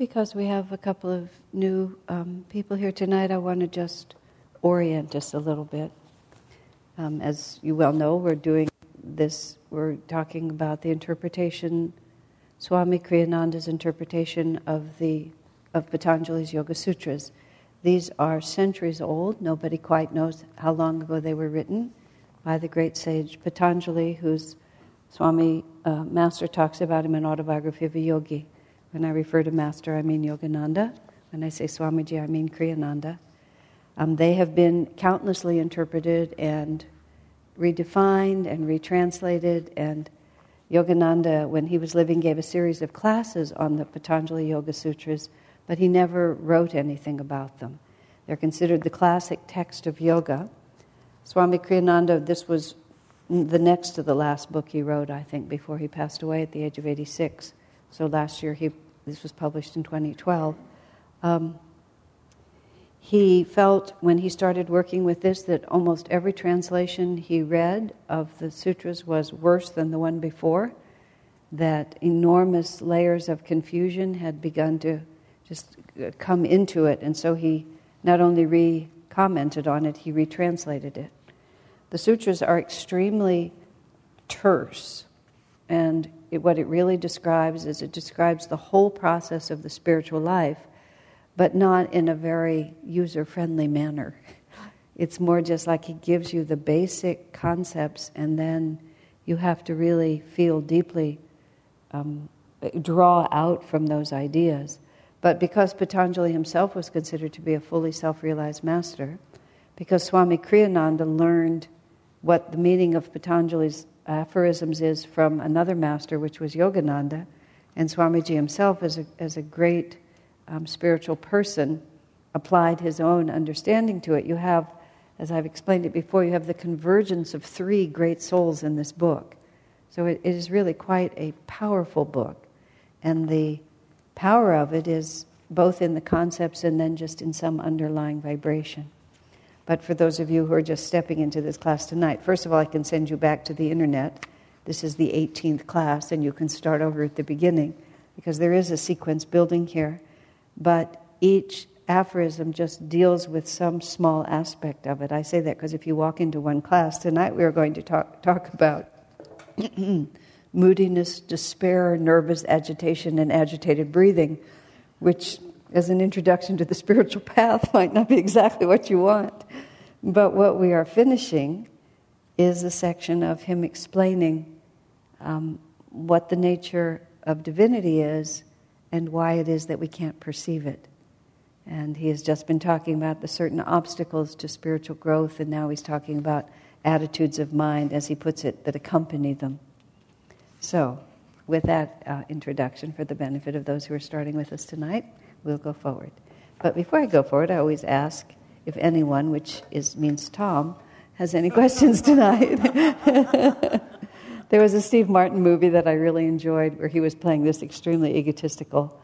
because we have a couple of new um, people here tonight, I want to just orient us a little bit. Um, as you well know, we're doing this, we're talking about the interpretation, Swami Kriyananda's interpretation of the of Patanjali's Yoga Sutras. These are centuries old. Nobody quite knows how long ago they were written by the great sage Patanjali, whose Swami uh, Master talks about him in Autobiography of a Yogi. When I refer to Master, I mean Yogananda. When I say Swamiji, I mean Kriyananda. Um, they have been countlessly interpreted and redefined and retranslated. And Yogananda, when he was living, gave a series of classes on the Patanjali Yoga Sutras, but he never wrote anything about them. They're considered the classic text of yoga. Swami Kriyananda, this was the next to the last book he wrote, I think, before he passed away at the age of 86. So last year, he, this was published in 2012. Um, he felt when he started working with this that almost every translation he read of the sutras was worse than the one before, that enormous layers of confusion had begun to just uh, come into it, and so he not only re commented on it, he retranslated it. The sutras are extremely terse, and it, what it really describes is it describes the whole process of the spiritual life, but not in a very user friendly manner. It's more just like he gives you the basic concepts, and then you have to really feel deeply, um, draw out from those ideas. But because Patanjali himself was considered to be a fully self realized master, because Swami Kriyananda learned what the meaning of Patanjali's aphorisms is from another master, which was Yogananda. And Swamiji himself, as a, as a great um, spiritual person, applied his own understanding to it. You have, as I've explained it before, you have the convergence of three great souls in this book. So it, it is really quite a powerful book. And the power of it is both in the concepts and then just in some underlying vibration. But for those of you who are just stepping into this class tonight, first of all, I can send you back to the internet. This is the 18th class, and you can start over at the beginning because there is a sequence building here. But each aphorism just deals with some small aspect of it. I say that because if you walk into one class, tonight we are going to talk, talk about moodiness, despair, nervous agitation, and agitated breathing, which as an introduction to the spiritual path might not be exactly what you want. But what we are finishing is a section of him explaining um, what the nature of divinity is and why it is that we can't perceive it. And he has just been talking about the certain obstacles to spiritual growth, and now he's talking about attitudes of mind, as he puts it, that accompany them. So, with that uh, introduction, for the benefit of those who are starting with us tonight, we'll go forward. But before I go forward, I always ask if anyone, which is, means Tom, has any questions tonight. there was a Steve Martin movie that I really enjoyed where he was playing this extremely egotistical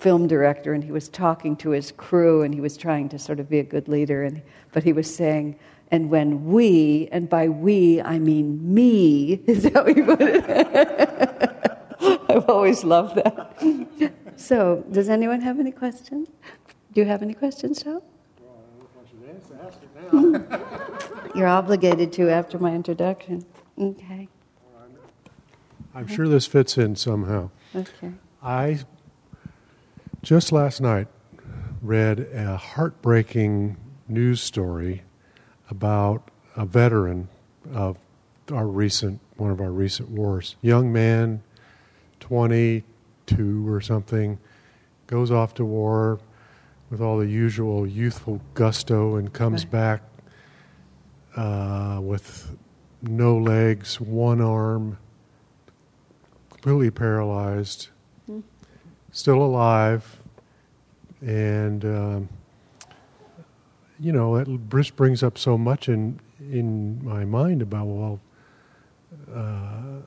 film director and he was talking to his crew and he was trying to sort of be a good leader and but he was saying and when we and by we i mean me is how he put it i've always loved that so, does anyone have any questions? Do you have any questions, Joe? You're obligated to after my introduction. Okay. I'm sure this fits in somehow. Okay. I just last night read a heartbreaking news story about a veteran of our recent one of our recent wars. Young man, 20, two or something, goes off to war with all the usual youthful gusto and comes right. back uh, with no legs, one arm, completely paralyzed, mm. still alive, and um, you know it just brings up so much in in my mind about well. Uh,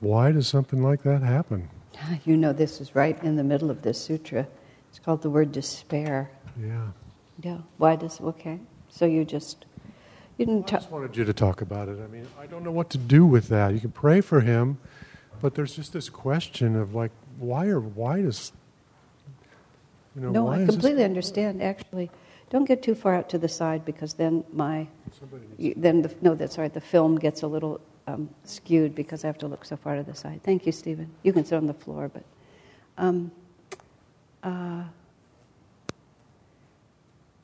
why does something like that happen? You know, this is right in the middle of this sutra. It's called the word despair. Yeah. Yeah. Why does, okay. So you just, you didn't talk. I just wanted you to talk about it. I mean, I don't know what to do with that. You can pray for him, but there's just this question of like, why are why does you know, no, I completely understand. Actually, don't get too far out to the side because then my then the, no, that's right. The film gets a little um, skewed because I have to look so far to the side. Thank you, Stephen. You can sit on the floor, but um, uh,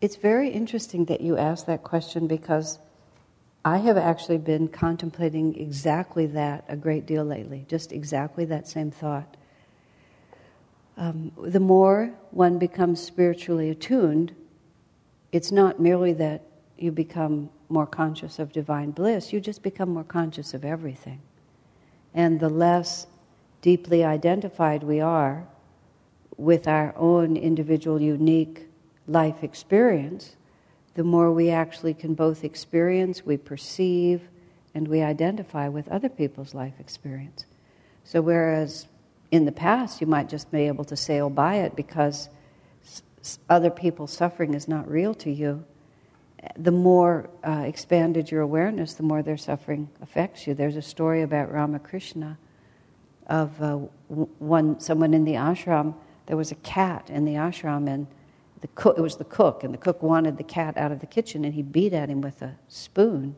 it's very interesting that you asked that question because I have actually been contemplating exactly that a great deal lately. Just exactly that same thought. Um, the more one becomes spiritually attuned, it's not merely that you become more conscious of divine bliss, you just become more conscious of everything. And the less deeply identified we are with our own individual, unique life experience, the more we actually can both experience, we perceive, and we identify with other people's life experience. So, whereas in the past you might just be able to sail by it because other people's suffering is not real to you, the more uh, expanded your awareness, the more their suffering affects you. There's a story about Ramakrishna of uh, one someone in the ashram. There was a cat in the ashram, and the cook, it was the cook, and the cook wanted the cat out of the kitchen, and he beat at him with a spoon,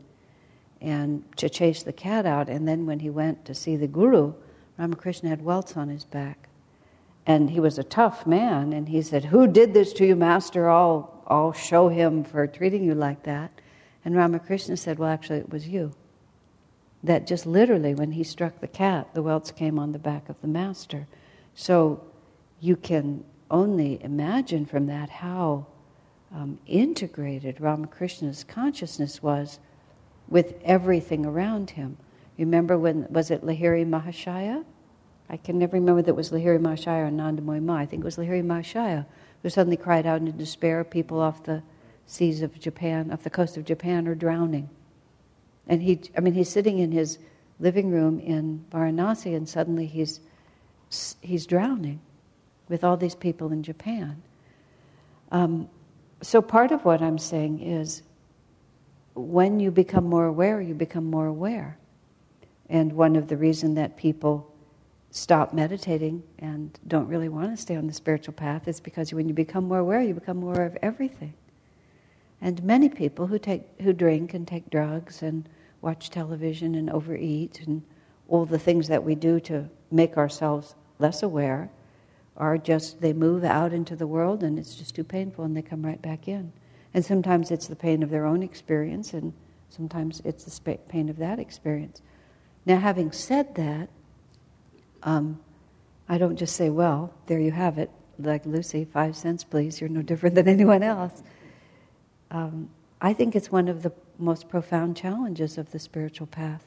and to chase the cat out. And then when he went to see the guru, Ramakrishna had welts on his back. And he was a tough man, and he said, Who did this to you, Master? I'll, I'll show him for treating you like that. And Ramakrishna said, Well, actually, it was you. That just literally, when he struck the cat, the welts came on the back of the Master. So you can only imagine from that how um, integrated Ramakrishna's consciousness was with everything around him. Remember when, was it Lahiri Mahashaya? I can never remember that it was Lahiri Mahashaya or Anandamoyi Ma. I think it was Lahiri Mahashaya who suddenly cried out in despair, people off the seas of Japan, off the coast of Japan, are drowning. And he, I mean, he's sitting in his living room in Varanasi, and suddenly he's he's drowning with all these people in Japan. Um, so part of what I'm saying is, when you become more aware, you become more aware. And one of the reasons that people stop meditating and don't really want to stay on the spiritual path is because when you become more aware, you become more aware of everything. And many people who take who drink and take drugs and watch television and overeat and all the things that we do to make ourselves less aware are just they move out into the world and it's just too painful and they come right back in. And sometimes it's the pain of their own experience and sometimes it's the pain of that experience. Now, having said that, um, I don't just say, well, there you have it, like Lucy, five cents, please, you're no different than anyone else. Um, I think it's one of the most profound challenges of the spiritual path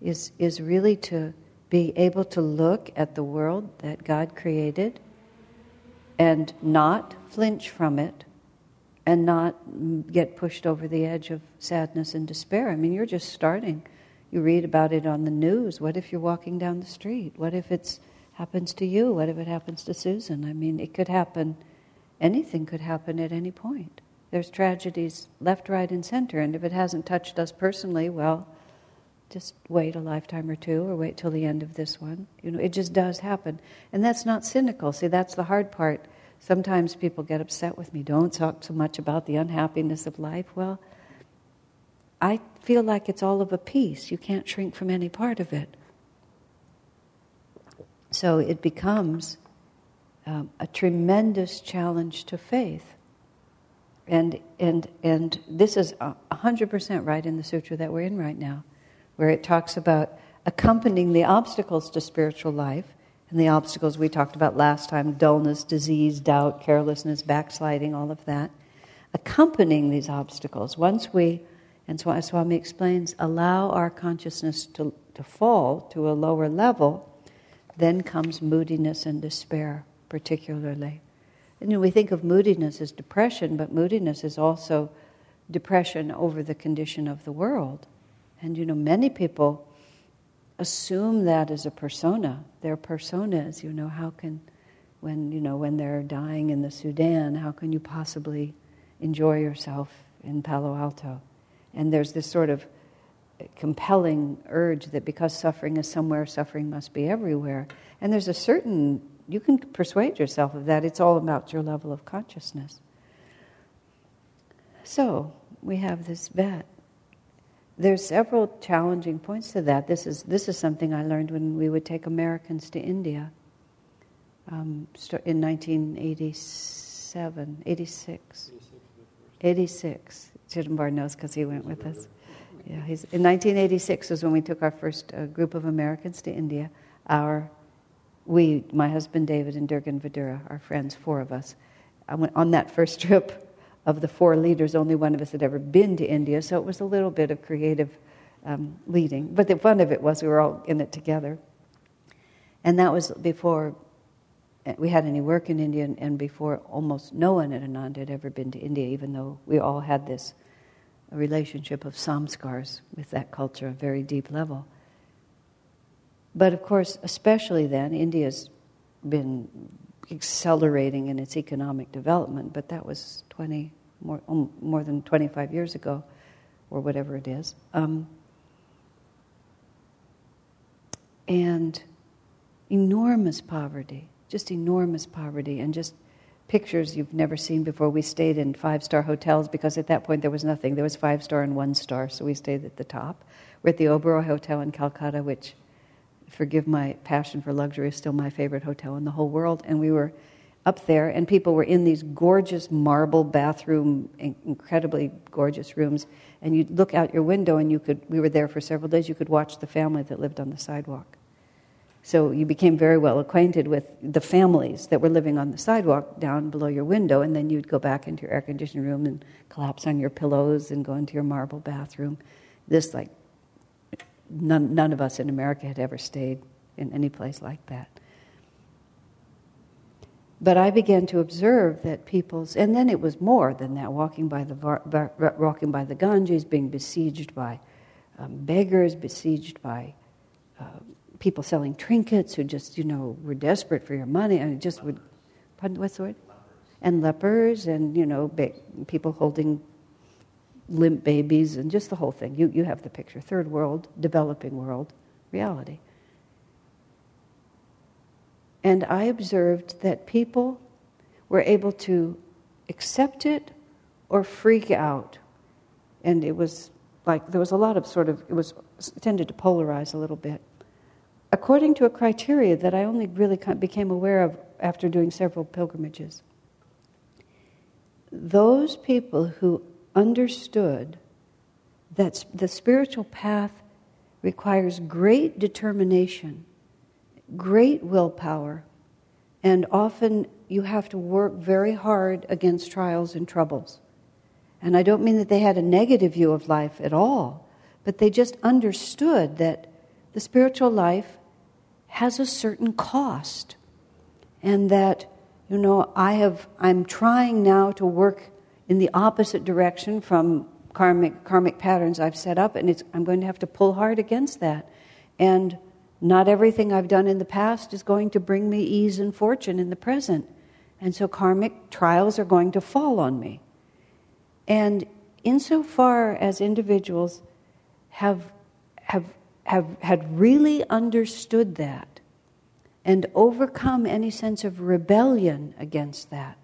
is, is really to be able to look at the world that God created and not flinch from it and not get pushed over the edge of sadness and despair. I mean, you're just starting you read about it on the news. What if you're walking down the street? What if it happens to you? What if it happens to Susan? I mean, it could happen, anything could happen at any point. There's tragedies left, right, and center, and if it hasn't touched us personally, well, just wait a lifetime or two or wait till the end of this one. You know, it just does happen. And that's not cynical. See, that's the hard part. Sometimes people get upset with me. Don't talk so much about the unhappiness of life. Well, I feel like it's all of a piece. You can't shrink from any part of it. So it becomes um, a tremendous challenge to faith. And, and, and this is 100% right in the sutra that we're in right now, where it talks about accompanying the obstacles to spiritual life. And the obstacles we talked about last time dullness, disease, doubt, carelessness, backsliding, all of that. Accompanying these obstacles, once we and Swami explains allow our consciousness to, to fall to a lower level, then comes moodiness and despair, particularly. And you know, we think of moodiness as depression, but moodiness is also depression over the condition of the world. And you know, many people assume that as a persona. Their persona personas, you know, how can, when, you know, when they're dying in the Sudan, how can you possibly enjoy yourself in Palo Alto? And there's this sort of compelling urge that because suffering is somewhere, suffering must be everywhere. And there's a certain, you can persuade yourself of that. It's all about your level of consciousness. So, we have this vet. There's several challenging points to that. This is, this is something I learned when we would take Americans to India um, in 1987, 86. 86. Chidambar knows because he went with us. Yeah, he's, in 1986 was when we took our first uh, group of Americans to India. Our, we, my husband David and Durga and Vidura, our friends, four of us. I went on that first trip of the four leaders, only one of us had ever been to India, so it was a little bit of creative um, leading. But the fun of it was we were all in it together. And that was before uh, we had any work in India, and before almost no one at Ananda had ever been to India, even though we all had this relationship of samskars with that culture, a very deep level. But of course, especially then, India's been accelerating in its economic development, but that was 20, more, um, more than 25 years ago, or whatever it is. Um, and enormous poverty, just enormous poverty, and just pictures you've never seen before. We stayed in five star hotels because at that point there was nothing. There was five star and one star, so we stayed at the top. We're at the Oberoi Hotel in Calcutta, which, forgive my passion for luxury, is still my favorite hotel in the whole world. And we were up there, and people were in these gorgeous marble bathroom, incredibly gorgeous rooms. And you'd look out your window, and you could. We were there for several days. You could watch the family that lived on the sidewalk. So you became very well acquainted with the families that were living on the sidewalk down below your window, and then you'd go back into your air conditioned room and collapse on your pillows and go into your marble bathroom. This, like, none, none of us in America had ever stayed in any place like that. But I began to observe that people's, and then it was more than that, walking by the, walking by the Ganges, being besieged by um, beggars, besieged by uh, people selling trinkets who just, you know, were desperate for your money and just would, pardon, what's the word? And lepers and, you know, ba- people holding limp babies and just the whole thing. You, you have the picture. Third world, developing world, reality. And I observed that people were able to accept it or freak out. And it was like there was a lot of sort of, it was it tended to polarize a little bit according to a criteria that I only really became aware of after doing several pilgrimages. Those people who understood that the spiritual path requires great determination, great willpower, and often you have to work very hard against trials and troubles. And I don't mean that they had a negative view of life at all, but they just understood that the spiritual life has a certain cost. And that, you know, I have, I'm trying now to work in the opposite direction from karmic, karmic patterns I've set up, and I'm going to have to pull hard against that. And not everything I've done in the past is going to bring me ease and fortune in the present. And so karmic trials are going to fall on me. And insofar as individuals have, have have had really understood that and overcome any sense of rebellion against that.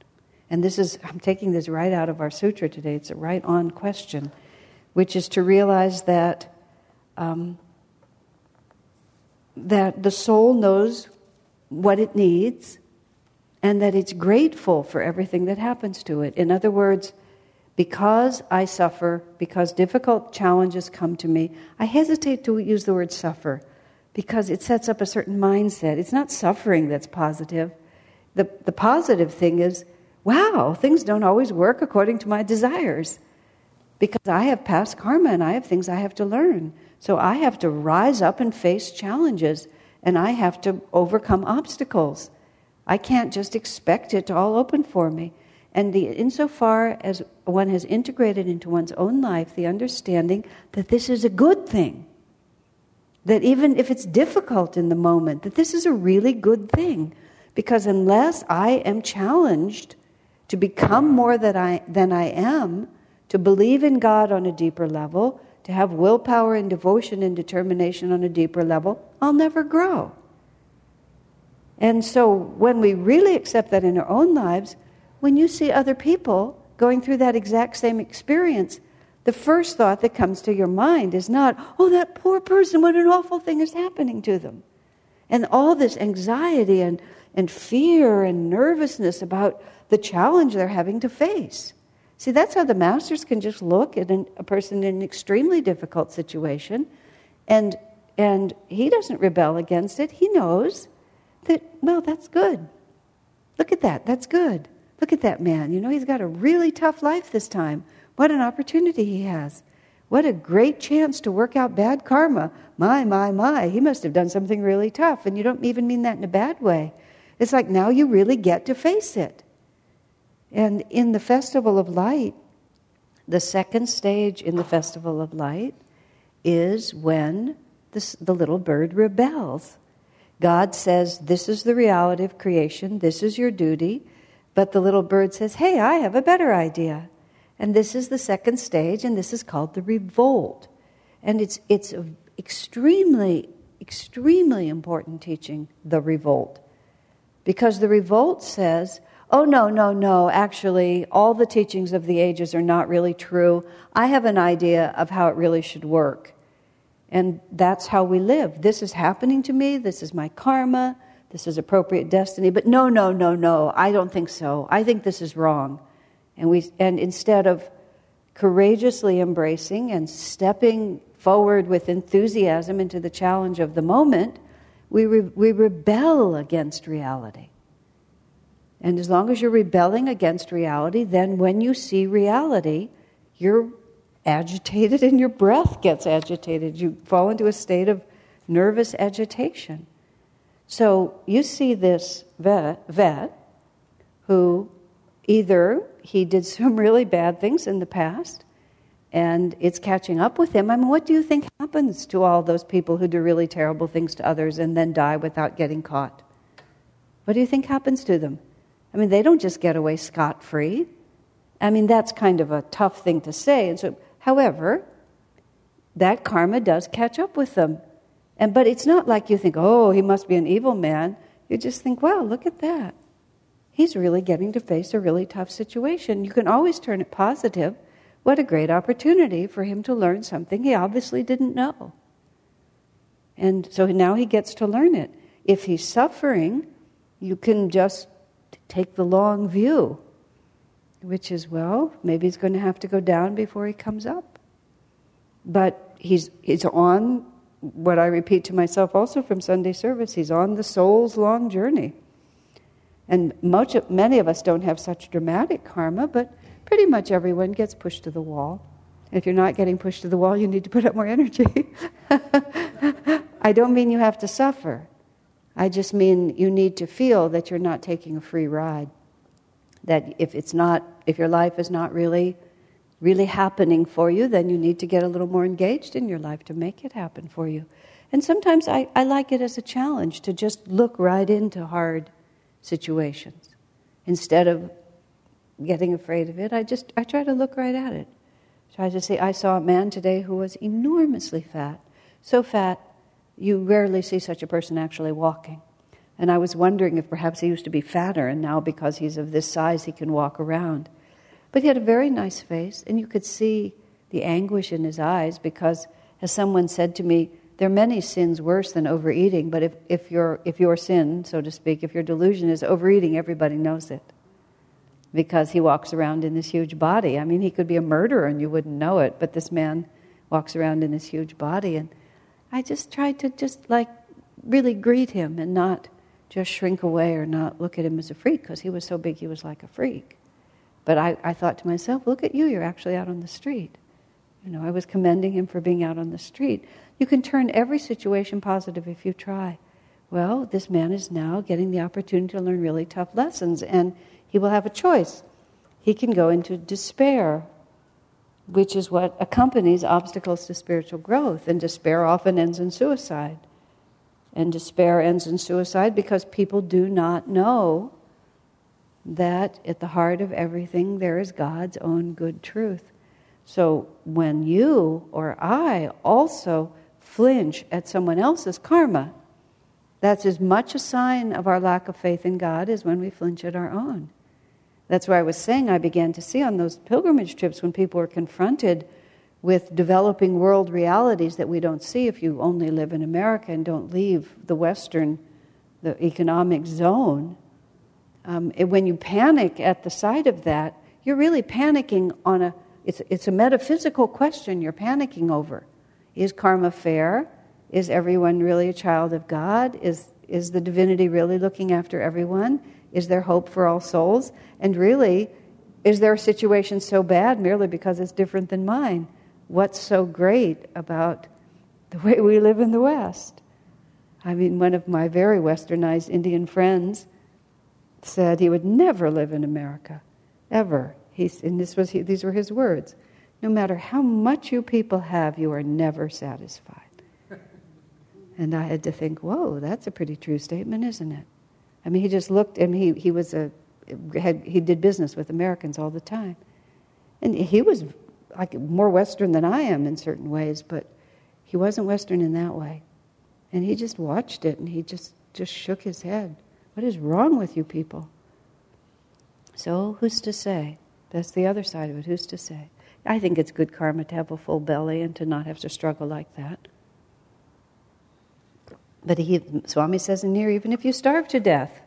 And this is, I'm taking this right out of our sutra today, it's a right on question, which is to realize that, um, that the soul knows what it needs and that it's grateful for everything that happens to it. In other words, because I suffer, because difficult challenges come to me, I hesitate to use the word suffer because it sets up a certain mindset. It's not suffering that's positive. The, the positive thing is, wow, things don't always work according to my desires because I have past karma and I have things I have to learn. So I have to rise up and face challenges and I have to overcome obstacles. I can't just expect it to all open for me. And the, insofar as one has integrated into one's own life the understanding that this is a good thing, that even if it's difficult in the moment, that this is a really good thing. Because unless I am challenged to become more I, than I am, to believe in God on a deeper level, to have willpower and devotion and determination on a deeper level, I'll never grow. And so when we really accept that in our own lives, when you see other people going through that exact same experience, the first thought that comes to your mind is not, oh, that poor person, what an awful thing is happening to them. And all this anxiety and, and fear and nervousness about the challenge they're having to face. See, that's how the masters can just look at an, a person in an extremely difficult situation, and, and he doesn't rebel against it. He knows that, well, that's good. Look at that, that's good. Look at that man. You know, he's got a really tough life this time. What an opportunity he has. What a great chance to work out bad karma. My, my, my. He must have done something really tough. And you don't even mean that in a bad way. It's like now you really get to face it. And in the Festival of Light, the second stage in the Festival of Light is when this, the little bird rebels. God says, This is the reality of creation, this is your duty. But the little bird says, Hey, I have a better idea. And this is the second stage, and this is called the revolt. And it's, it's extremely, extremely important teaching, the revolt. Because the revolt says, oh, no, no, no, actually, all the teachings of the ages are not really true. I have an idea of how it really should work. And that's how we live. This is happening to me, this is my karma, this is appropriate destiny. But no, no, no, no, I don't think so. I think this is wrong. And, we, and instead of courageously embracing and stepping forward with enthusiasm into the challenge of the moment, we, re, we rebel against reality. And as long as you're rebelling against reality, then when you see reality, you're agitated and your breath gets agitated. You fall into a state of nervous agitation. So you see this vet, vet who either he did some really bad things in the past and it's catching up with him. I mean, what do you think happens to all those people who do really terrible things to others and then die without getting caught? What do you think happens to them? I mean, they don't just get away scot free. I mean, that's kind of a tough thing to say. And so, however, that karma does catch up with them. And but it's not like you think, "Oh, he must be an evil man." You just think, "Wow, look at that. He's really getting to face a really tough situation." You can always turn it positive. What a great opportunity for him to learn something he obviously didn't know. And so now he gets to learn it. If he's suffering, you can just take the long view, which is, well, maybe he's going to have to go down before he comes up. But he's, he's on what I repeat to myself also from Sunday service he's on the soul's long journey. And much, many of us don't have such dramatic karma, but pretty much everyone gets pushed to the wall. If you're not getting pushed to the wall, you need to put up more energy. I don't mean you have to suffer. I just mean you need to feel that you're not taking a free ride. That if it's not, if your life is not really, really happening for you, then you need to get a little more engaged in your life to make it happen for you. And sometimes I, I like it as a challenge to just look right into hard situations. Instead of getting afraid of it, I just I try to look right at it. Try to say, I saw a man today who was enormously fat, so fat you rarely see such a person actually walking. And I was wondering if perhaps he used to be fatter, and now because he's of this size, he can walk around. But he had a very nice face, and you could see the anguish in his eyes because, as someone said to me, there are many sins worse than overeating, but if, if, your, if your sin, so to speak, if your delusion is overeating, everybody knows it. Because he walks around in this huge body. I mean, he could be a murderer and you wouldn't know it, but this man walks around in this huge body. And I just tried to just like really greet him and not just shrink away or not look at him as a freak because he was so big he was like a freak. But I, I thought to myself, look at you, you're actually out on the street. You know, I was commending him for being out on the street. You can turn every situation positive if you try. Well, this man is now getting the opportunity to learn really tough lessons, and he will have a choice. He can go into despair which is what accompanies obstacles to spiritual growth. And despair often ends in suicide. And despair ends in suicide because people do not know that at the heart of everything there is God's own good truth. So when you or I also flinch at someone else's karma, that's as much a sign of our lack of faith in God as when we flinch at our own. That's why I was saying I began to see on those pilgrimage trips when people were confronted with developing world realities that we don't see if you only live in America and don't leave the Western, the economic zone. Um, when you panic at the sight of that, you're really panicking on a, it's, it's a metaphysical question you're panicking over. Is karma fair? Is everyone really a child of God? Is, is the divinity really looking after everyone? Is there hope for all souls? And really, is their situation so bad merely because it's different than mine? What's so great about the way we live in the West? I mean, one of my very westernized Indian friends said he would never live in America, ever. He's, and this was, these were his words. No matter how much you people have, you are never satisfied. And I had to think, whoa, that's a pretty true statement, isn't it? I mean, he just looked, and he, he was a, had, he did business with Americans all the time. And he was like more Western than I am in certain ways, but he wasn't Western in that way. And he just watched it and he just, just shook his head. What is wrong with you people? So, who's to say? That's the other side of it. Who's to say? I think it's good karma to have a full belly and to not have to struggle like that. But he, Swami says in here, even if you starve to death,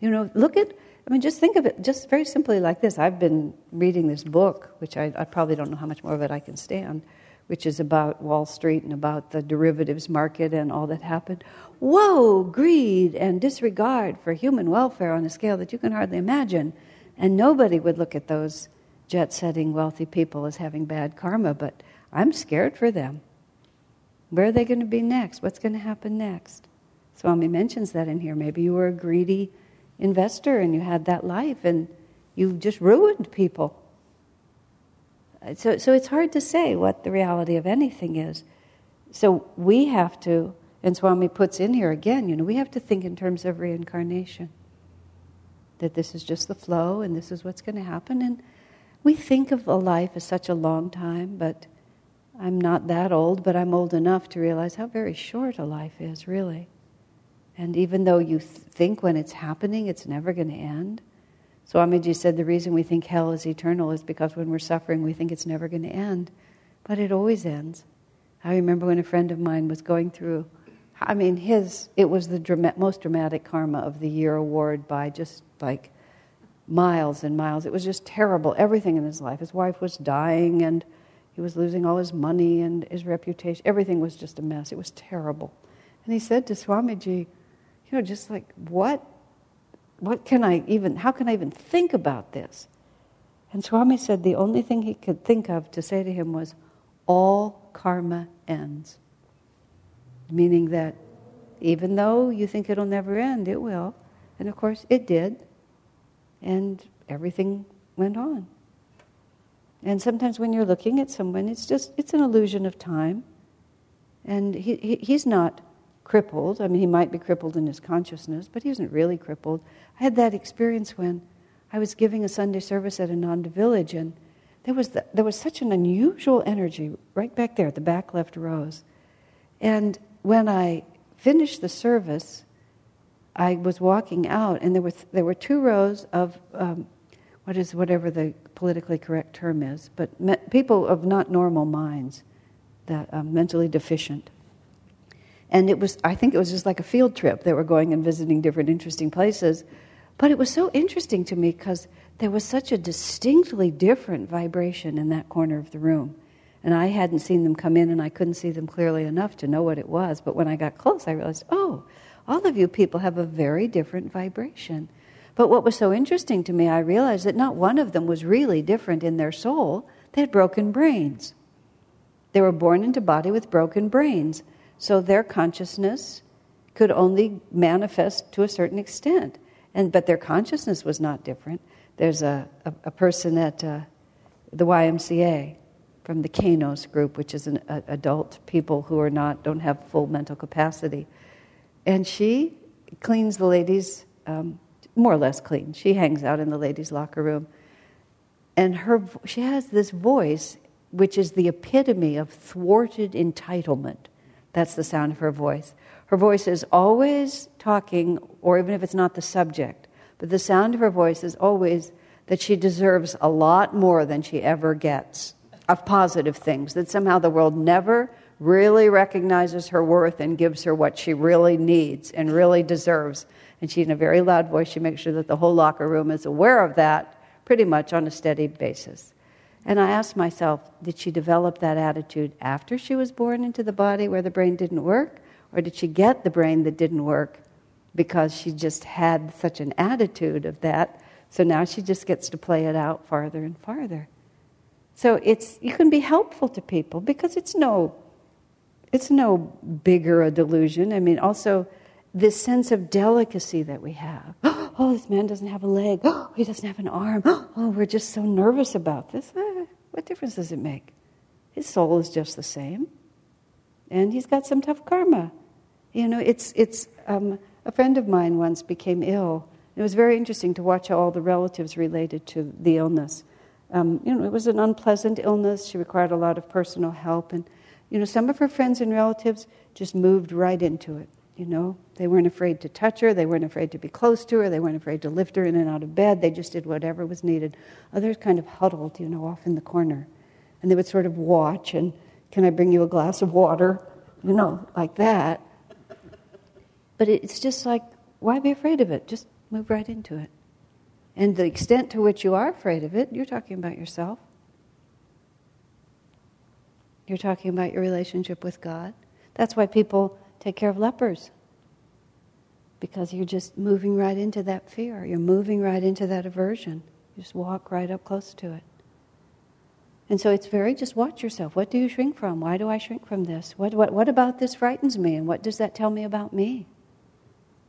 you know, look at, I mean, just think of it just very simply like this. I've been reading this book, which I, I probably don't know how much more of it I can stand, which is about Wall Street and about the derivatives market and all that happened. Whoa, greed and disregard for human welfare on a scale that you can hardly imagine. And nobody would look at those jet setting wealthy people as having bad karma, but I'm scared for them. Where are they going to be next? What's going to happen next? Swami mentions that in here. Maybe you were a greedy investor and you had that life and you just ruined people. So, so it's hard to say what the reality of anything is. So we have to, and Swami puts in here again, you know, we have to think in terms of reincarnation. That this is just the flow and this is what's going to happen. And we think of a life as such a long time, but I'm not that old, but I'm old enough to realize how very short a life is, really. And even though you th- think when it's happening, it's never going to end. Swamiji said the reason we think hell is eternal is because when we're suffering, we think it's never going to end. But it always ends. I remember when a friend of mine was going through, I mean, his, it was the most dramatic karma of the year award by just like miles and miles. It was just terrible, everything in his life. His wife was dying and he was losing all his money and his reputation. Everything was just a mess. It was terrible. And he said to Swamiji, you know, just like, what? What can I even, how can I even think about this? And Swami said the only thing he could think of to say to him was, all karma ends. Meaning that even though you think it'll never end, it will. And of course, it did. And everything went on. And sometimes when you're looking at someone, it's just, it's an illusion of time. And he, he, he's not crippled. I mean, he might be crippled in his consciousness, but he isn't really crippled. I had that experience when I was giving a Sunday service at Ananda Village, and there was, the, there was such an unusual energy right back there at the back left rows. And when I finished the service, I was walking out, and there were, th- there were two rows of um, what is whatever the politically correct term is, but me- people of not normal minds, that um, mentally deficient. And it was, I think it was just like a field trip. They were going and visiting different interesting places. But it was so interesting to me because there was such a distinctly different vibration in that corner of the room. And I hadn't seen them come in and I couldn't see them clearly enough to know what it was. But when I got close, I realized, oh, all of you people have a very different vibration. But what was so interesting to me, I realized that not one of them was really different in their soul. They had broken brains. They were born into body with broken brains. So their consciousness could only manifest to a certain extent. And, but their consciousness was not different. There's a, a, a person at uh, the YMCA from the Kanos group, which is an a, adult people who are not, don't have full mental capacity. And she cleans the ladies' um, more or less clean. She hangs out in the ladies' locker room. And her, she has this voice which is the epitome of thwarted entitlement. That's the sound of her voice. Her voice is always talking, or even if it's not the subject, but the sound of her voice is always that she deserves a lot more than she ever gets of positive things, that somehow the world never really recognizes her worth and gives her what she really needs and really deserves. And she, in a very loud voice, she makes sure that the whole locker room is aware of that pretty much on a steady basis. And I asked myself, did she develop that attitude after she was born into the body where the brain didn't work? Or did she get the brain that didn't work because she just had such an attitude of that? So now she just gets to play it out farther and farther. So it's you can be helpful to people because it's no it's no bigger a delusion. I mean also this sense of delicacy that we have. Oh, Oh, this man doesn't have a leg. Oh, he doesn't have an arm. Oh, we're just so nervous about this. Eh, what difference does it make? His soul is just the same. And he's got some tough karma. You know, it's, it's um, a friend of mine once became ill. It was very interesting to watch how all the relatives related to the illness. Um, you know, it was an unpleasant illness. She required a lot of personal help. And, you know, some of her friends and relatives just moved right into it. You know, they weren't afraid to touch her, they weren't afraid to be close to her, they weren't afraid to lift her in and out of bed. They just did whatever was needed. Others kind of huddled, you know, off in the corner. And they would sort of watch and, can I bring you a glass of water? You know, like that. But it's just like, why be afraid of it? Just move right into it. And the extent to which you are afraid of it, you're talking about yourself. You're talking about your relationship with God. That's why people take care of lepers. Because you're just moving right into that fear. You're moving right into that aversion. You just walk right up close to it. And so it's very just watch yourself. What do you shrink from? Why do I shrink from this? What, what, what about this frightens me? And what does that tell me about me?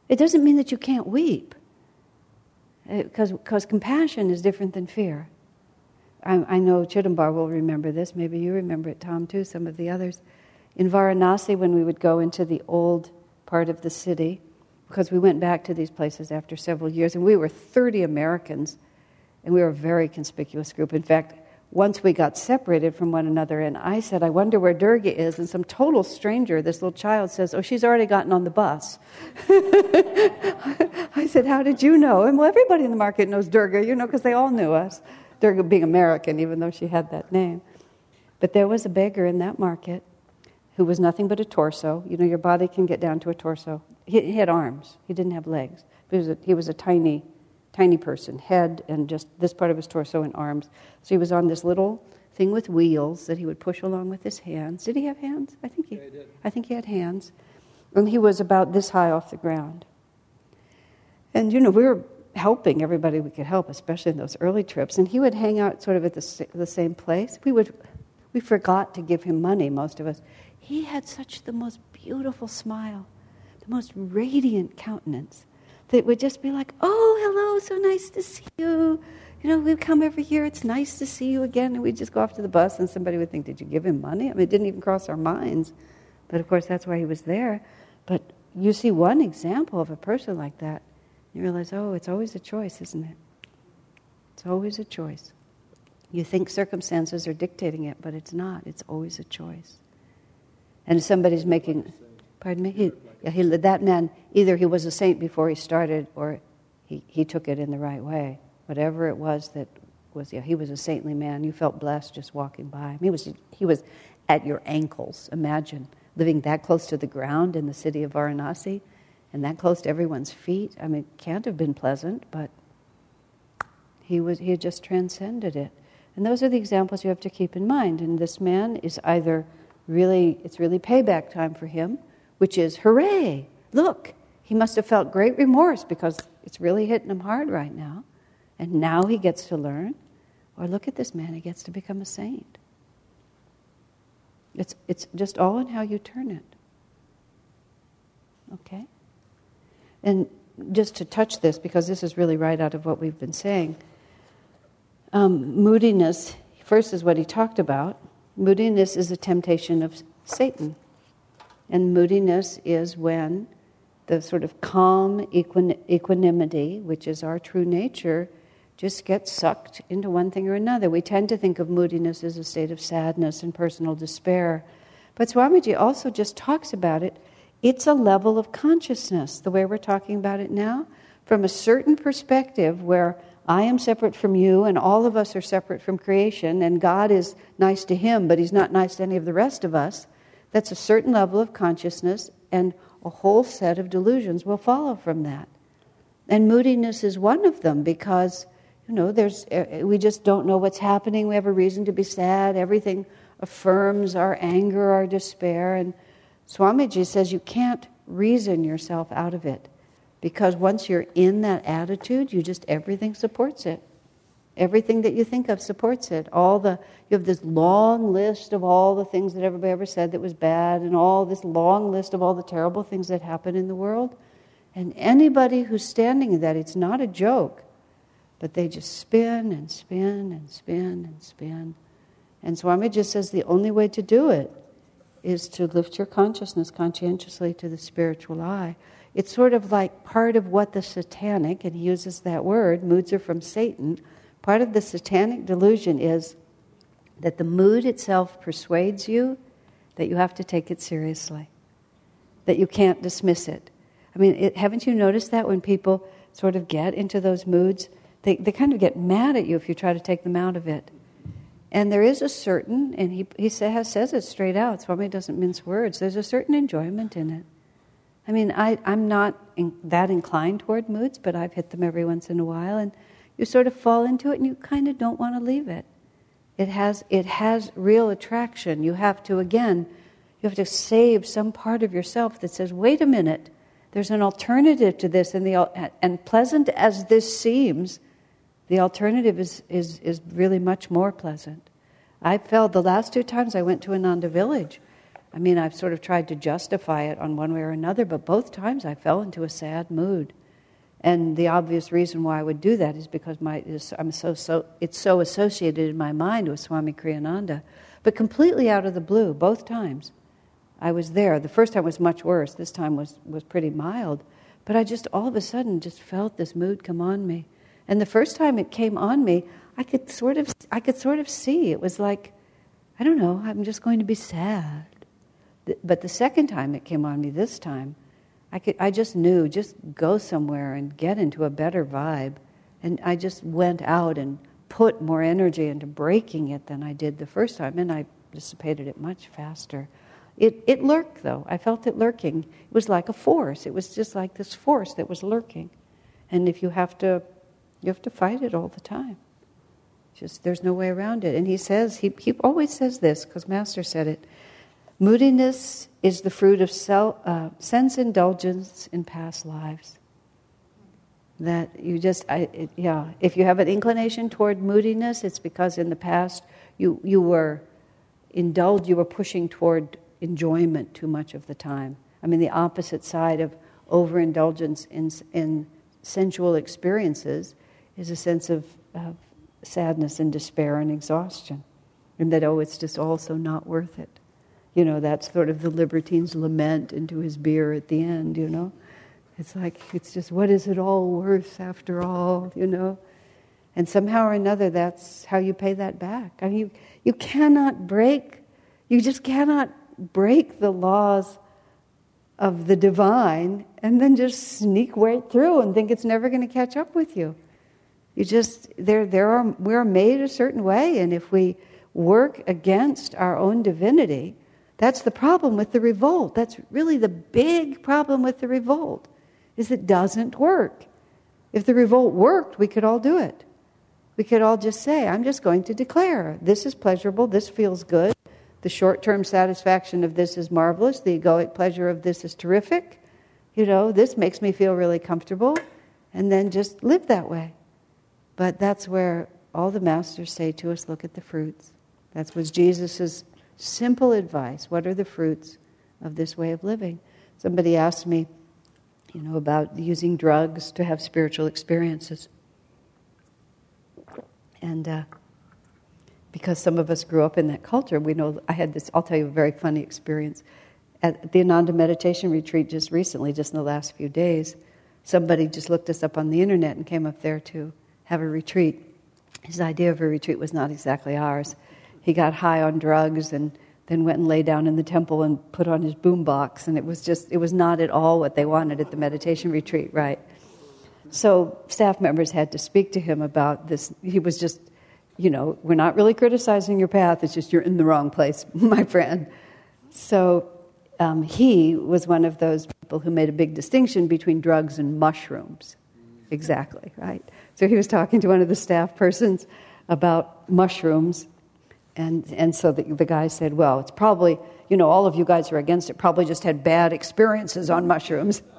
It doesn't mean that you can't weep, because uh, compassion is different than fear. I, I know Chidambar will remember this. Maybe you remember it, Tom, too, some of the others in Varanasi when we would go into the old part of the city, because we went back to these places after several years, and we were 30 Americans, and we were a very conspicuous group. In fact, once we got separated from one another, and I said, I wonder where Durga is. And some total stranger, this little child, says, Oh, she's already gotten on the bus. I said, How did you know? And well, everybody in the market knows Durga, you know, because they all knew us. Durga being American, even though she had that name. But there was a beggar in that market who was nothing but a torso. You know, your body can get down to a torso. He, he had arms, he didn't have legs. He was, a, he was a tiny, tiny person, head and just this part of his torso and arms. So he was on this little thing with wheels that he would push along with his hands. Did he have hands? I think he, yeah, he I think he had hands. And he was about this high off the ground. And, you know, we were helping everybody we could help, especially in those early trips. And he would hang out sort of at the, the same place. We would, we forgot to give him money, most of us. He had such the most beautiful smile, the most radiant countenance that it would just be like, oh, hello, so nice to see you. You know, we come every year, it's nice to see you again. And we'd just go off to the bus, and somebody would think, did you give him money? I mean, it didn't even cross our minds. But of course, that's why he was there. But you see one example of a person like that, you realize, oh, it's always a choice, isn't it? It's always a choice. You think circumstances are dictating it, but it's not. It's always a choice. And somebody's making, pardon me, he, yeah, he, that man, either he was a saint before he started or he, he took it in the right way. Whatever it was that was, yeah, he was a saintly man. You felt blessed just walking by him. He was, he was at your ankles. Imagine living that close to the ground in the city of Varanasi and that close to everyone's feet. I mean, can't have been pleasant, but he, was, he had just transcended it. And those are the examples you have to keep in mind. And this man is either really, it's really payback time for him, which is, hooray, look, he must have felt great remorse because it's really hitting him hard right now. And now he gets to learn. Or look at this man, he gets to become a saint. It's, it's just all in how you turn it. Okay? And just to touch this, because this is really right out of what we've been saying, um, moodiness, first, is what he talked about. Moodiness is a temptation of Satan. And moodiness is when the sort of calm equanimity, which is our true nature, just gets sucked into one thing or another. We tend to think of moodiness as a state of sadness and personal despair. But Swamiji also just talks about it. It's a level of consciousness, the way we're talking about it now, from a certain perspective where I am separate from you and all of us are separate from creation, and God is nice to him, but he's not nice to any of the rest of us. That's a certain level of consciousness, and a whole set of delusions will follow from that. And moodiness is one of them because, you know, there's, uh, we just don't know what's happening. We have a reason to be sad. Everything affirms our anger, our despair. And Swamiji says you can't reason yourself out of it because once you're in that attitude, you just, everything supports it. Everything that you think of supports it. All the you have this long list of all the things that everybody ever said that was bad, and all this long list of all the terrible things that happen in the world. And anybody who's standing in that, it's not a joke, but they just spin and spin and spin and spin. And Swami just says the only way to do it is to lift your consciousness conscientiously to the spiritual eye. It's sort of like part of what the satanic, and he uses that word, moods are from Satan. Part of the satanic delusion is that the mood itself persuades you that you have to take it seriously, that you can't dismiss it. I mean, it, haven't you noticed that when people sort of get into those moods, they, they kind of get mad at you if you try to take them out of it. And there is a certain, and he, he say, says it straight out, Swami doesn't mince words, there's a certain enjoyment in it. I mean, I, I'm not in, that inclined toward moods, but I've hit them every once in a while, and you sort of fall into it and you kind of don't want to leave it. It has, it has real attraction. You have to, again, you have to save some part of yourself that says, wait a minute, there's an alternative to this, and, the, and pleasant as this seems, the alternative is, is, is really much more pleasant. I felt the last two times I went to Ananda Village, I mean, I've sort of tried to justify it on one way or another, but both times I fell into a sad mood. And the obvious reason why I would do that is because my, I'm so, so, it's so associated in my mind with Swami Kriyananda. But completely out of the blue, both times, I was there. The first time was much worse. This time was, was pretty mild. But I just all of a sudden just felt this mood come on me. And the first time it came on me, I could sort of, I could sort of see. It was like, I don't know, I'm just going to be sad. But the second time it came on me, this time, I, could, I just knew, just go somewhere and get into a better vibe. And I just went out and put more energy into breaking it than I did the first time, and I dissipated it much faster. It, it lurked, though. I felt it lurking. It was like a force. It was just like this force that was lurking. And if you have to you have to fight it all the time. Just there's no way around it. And he says, he, he always says this, because Master said it moodiness is the fruit of self, uh, sense indulgence in past lives. That you just, I, it, yeah, if you have an inclination toward moodiness, it's because in the past you, you were indulged, you were pushing toward enjoyment too much of the time. I mean, the opposite side of overindulgence in, in sensual experiences is a sense of, of sadness and despair and exhaustion. And that, oh, it's just also not worth it. You know, that's sort of the libertine's lament into his beer at the end, you know? It's like, it's just, what is it all worth after all, you know? And somehow or another, that's how you pay that back. I mean, you, you cannot break, you just cannot break the laws of the divine and then just sneak right through and think it's never going to catch up with you. You just there there are we're made a certain way, and if we work against our own divinity, that's the problem with the revolt. That's really the big problem with the revolt, is it doesn't work. If the revolt worked, we could all do it. We could all just say, I'm just going to declare this is pleasurable, this feels good, the short term satisfaction of this is marvelous, the egoic pleasure of this is terrific. You know, this makes me feel really comfortable, and then just live that way. But that's where all the masters say to us look at the fruits. That was Jesus' simple advice. What are the fruits of this way of living? Somebody asked me, you know, about using drugs to have spiritual experiences. And uh, because some of us grew up in that culture, we know I had this, I'll tell you a very funny experience. At the Ananda Meditation Retreat just recently, just in the last few days, somebody just looked us up on the internet and came up there to have a retreat. His idea of a retreat was not exactly ours. He got high on drugs and then went and lay down in the temple and put on his boombox, and it was just, it was not at all what they wanted at the meditation retreat, right? So staff members had to speak to him about this. He was just, you know, we're not really criticizing your path, it's just you're in the wrong place, my friend. So um, he was one of those people who made a big distinction between drugs and mushrooms. Exactly, right? So he was talking to one of the staff persons about mushrooms, and, and so the, the guy said, Well, it's probably, you know, all of you guys are against it, probably just had bad experiences on mushrooms.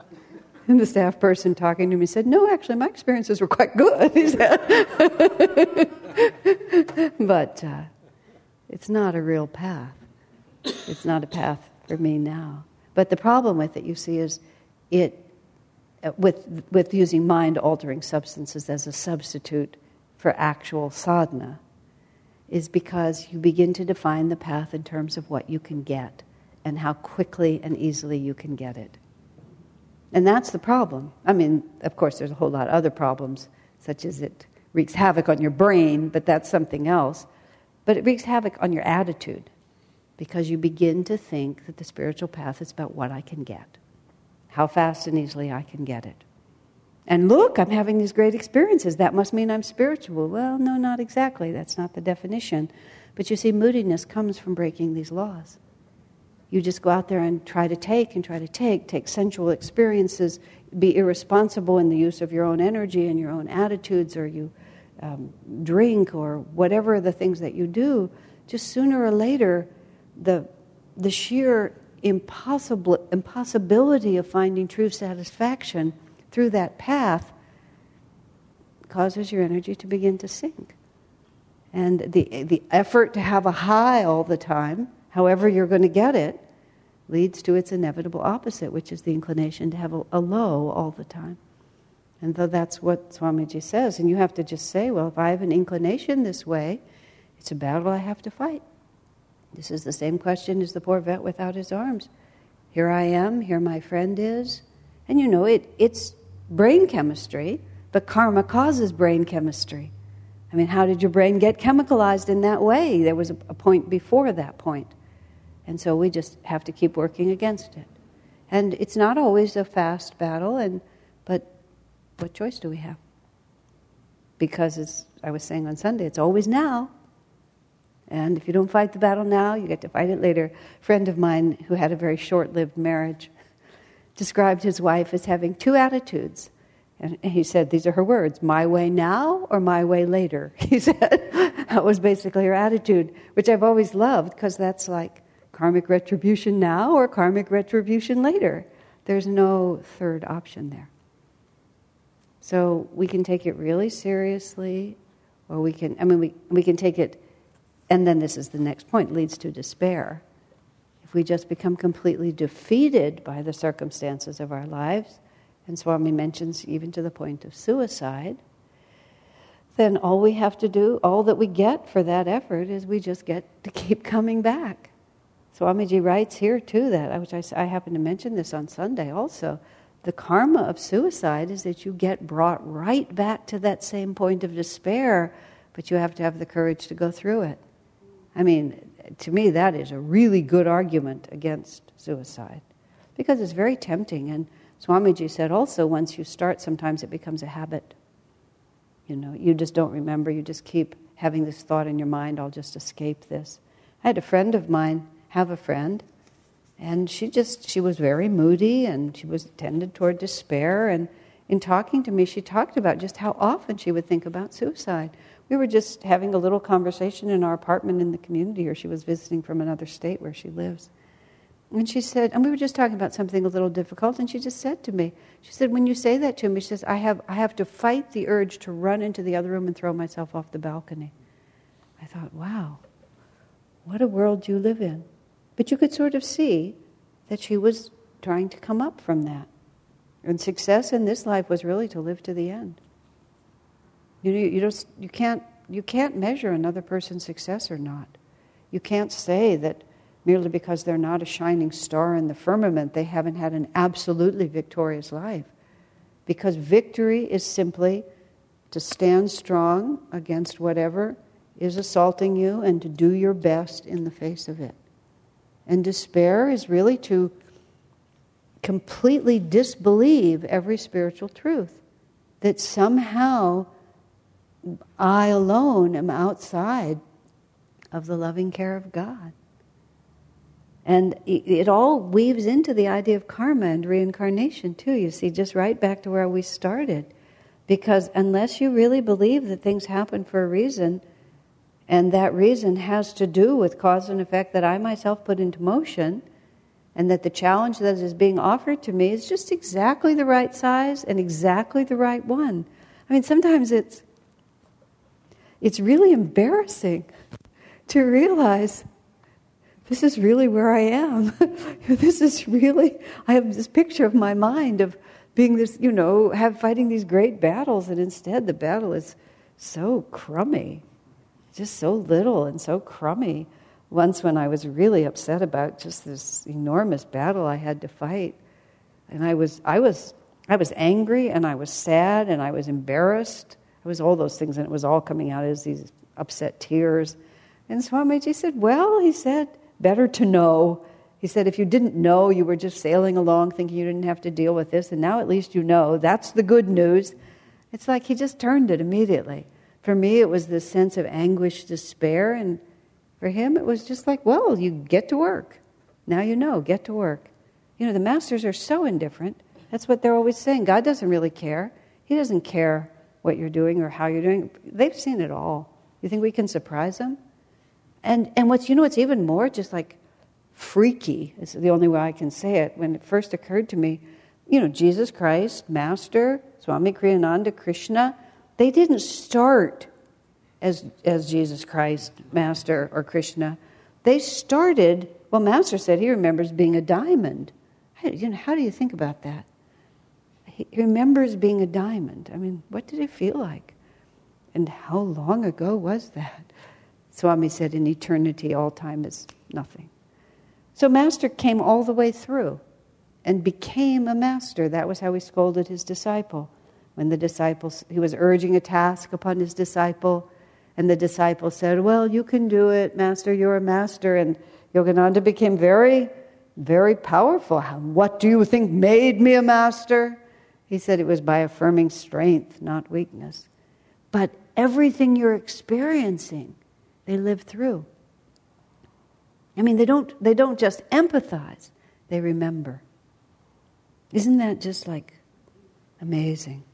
And the staff person talking to me said, No, actually, my experiences were quite good, he said. but uh, it's not a real path. It's not a path for me now. But the problem with it, you see, is it, with, with using mind altering substances as a substitute for actual sadhana, is because you begin to define the path in terms of what you can get and how quickly and easily you can get it. And that's the problem. I mean, of course, there's a whole lot of other problems, such as it wreaks havoc on your brain, but that's something else. But it wreaks havoc on your attitude because you begin to think that the spiritual path is about what I can get, how fast and easily I can get it. And look, I'm having these great experiences. That must mean I'm spiritual. Well, no, not exactly. That's not the definition. But you see, moodiness comes from breaking these laws. You just go out there and try to take and try to take, take sensual experiences, be irresponsible in the use of your own energy and your own attitudes, or you um, drink, or whatever the things that you do. Just sooner or later, the, the sheer impossible, impossibility of finding true satisfaction through that path causes your energy to begin to sink. And the, the effort to have a high all the time, however you're going to get it, leads to its inevitable opposite, which is the inclination to have a, a low all the time. And though that's what Swamiji says, and you have to just say, well, if I have an inclination this way, it's a battle I have to fight. This is the same question as the poor vet without his arms. Here I am, here my friend is. And you know, it, it's brain chemistry, but karma causes brain chemistry. I mean, how did your brain get chemicalized in that way? There was a, point before that point. And so we just have to keep working against it. And it's not always a fast battle, and, but what choice do we have? Because, as I was saying on Sunday, it's always now. And if you don't fight the battle now, you get to fight it later. A friend of mine who had a very short lived marriage described his wife as having two attitudes. And he said, These are her words my way now or my way later. He said, That was basically her attitude, which I've always loved because that's like karmic retribution now or karmic retribution later. There's no third option there. So we can take it really seriously, or we can, I mean, we, we can take it, and then this is the next point, leads to despair if we just become completely defeated by the circumstances of our lives, and Swami mentions even to the point of suicide, then all we have to do, all that we get for that effort, is we just get to keep coming back. Swamiji writes here too that, which I, I happen to mention this on Sunday also. The karma of suicide is that you get brought right back to that same point of despair, but you have to have the courage to go through it. I mean, to me, that is a really good argument against suicide because it's very tempting. And Swamiji said also, once you start, sometimes it becomes a habit. You know, you just don't remember, you just keep having this thought in your mind, I'll just escape this. I had a friend of mine have a friend, and she just, she was very moody and she was tended toward despair. And in talking to me, she talked about just how often she would think about suicide we were just having a little conversation in our apartment in the community, or she was visiting from another state where she lives. And she said, and we were just talking about something a little difficult, and she just said to me, she said, when you say that to me, she says, I have, I have to fight the urge to run into the other room and throw myself off the balcony. I thought, wow, what a world you live in. But you could sort of see that she was trying to come up from that. And success in this life was really to live to the end. You, you, just, you, can't, you can't measure another person's success or not. You can't say that merely because they're not a shining star in the firmament, they haven't had an absolutely victorious life. Because victory is simply to stand strong against whatever is assaulting you and to do your best in the face of it. And despair is really to completely disbelieve every spiritual truth. That somehow I alone am outside of the loving care of God. And it all weaves into the idea of karma and reincarnation, too. You see, just right back to where we started. Because unless you really believe that things happen for a reason, and that reason has to do with cause and effect that I myself put into motion, and that the challenge that is being offered to me is just exactly the right size and exactly the right one. I mean, sometimes it's it's really embarrassing to realize this is really where I am. this is really, I have this picture of my mind of being this, you know, have fighting these great battles, and instead the battle is so crummy, just so little and so crummy. Once, when I was really upset about just this enormous battle I had to fight, and I was, I was, I was angry, and I was sad, and I was embarrassed. It was all those things, and it was all coming out as these upset tears. And Swamiji said, Well, he said, better to know. He said, if you didn't know, you were just sailing along thinking you didn't have to deal with this, and now at least you know. That's the good news. It's like he just turned it immediately. For me, it was this sense of anguish, despair, and for him, it was just like, well, you get to work. Now you know, get to work. You know, the masters are so indifferent. That's what they're always saying. God doesn't really care. He doesn't care what you're doing or how you're doing. They've seen it all. You think we can surprise them? And, and what's, you know, what's even more just like freaky, is the only way I can say it, when it first occurred to me, you know, Jesus Christ, Master, Swami Kriyananda, Krishna, they didn't start as, as Jesus Christ, Master, or Krishna. They started, well, Master said he remembers being a diamond. How, you know, how do you think about that? He remembers being a diamond. I mean, what did it feel like? And how long ago was that? Swami said, in eternity, all time is nothing. So, Master came all the way through and became a master. That was how he scolded his disciple. When the disciple, he was urging a task upon his disciple, and the disciple said, Well, you can do it, Master, you're a master. And Yogananda became very, very powerful. What do you think made me a master? He said it was by affirming strength, not weakness. But everything you're experiencing, they live through. I mean, they don't, they don't just empathize, they remember. Isn't that just like amazing?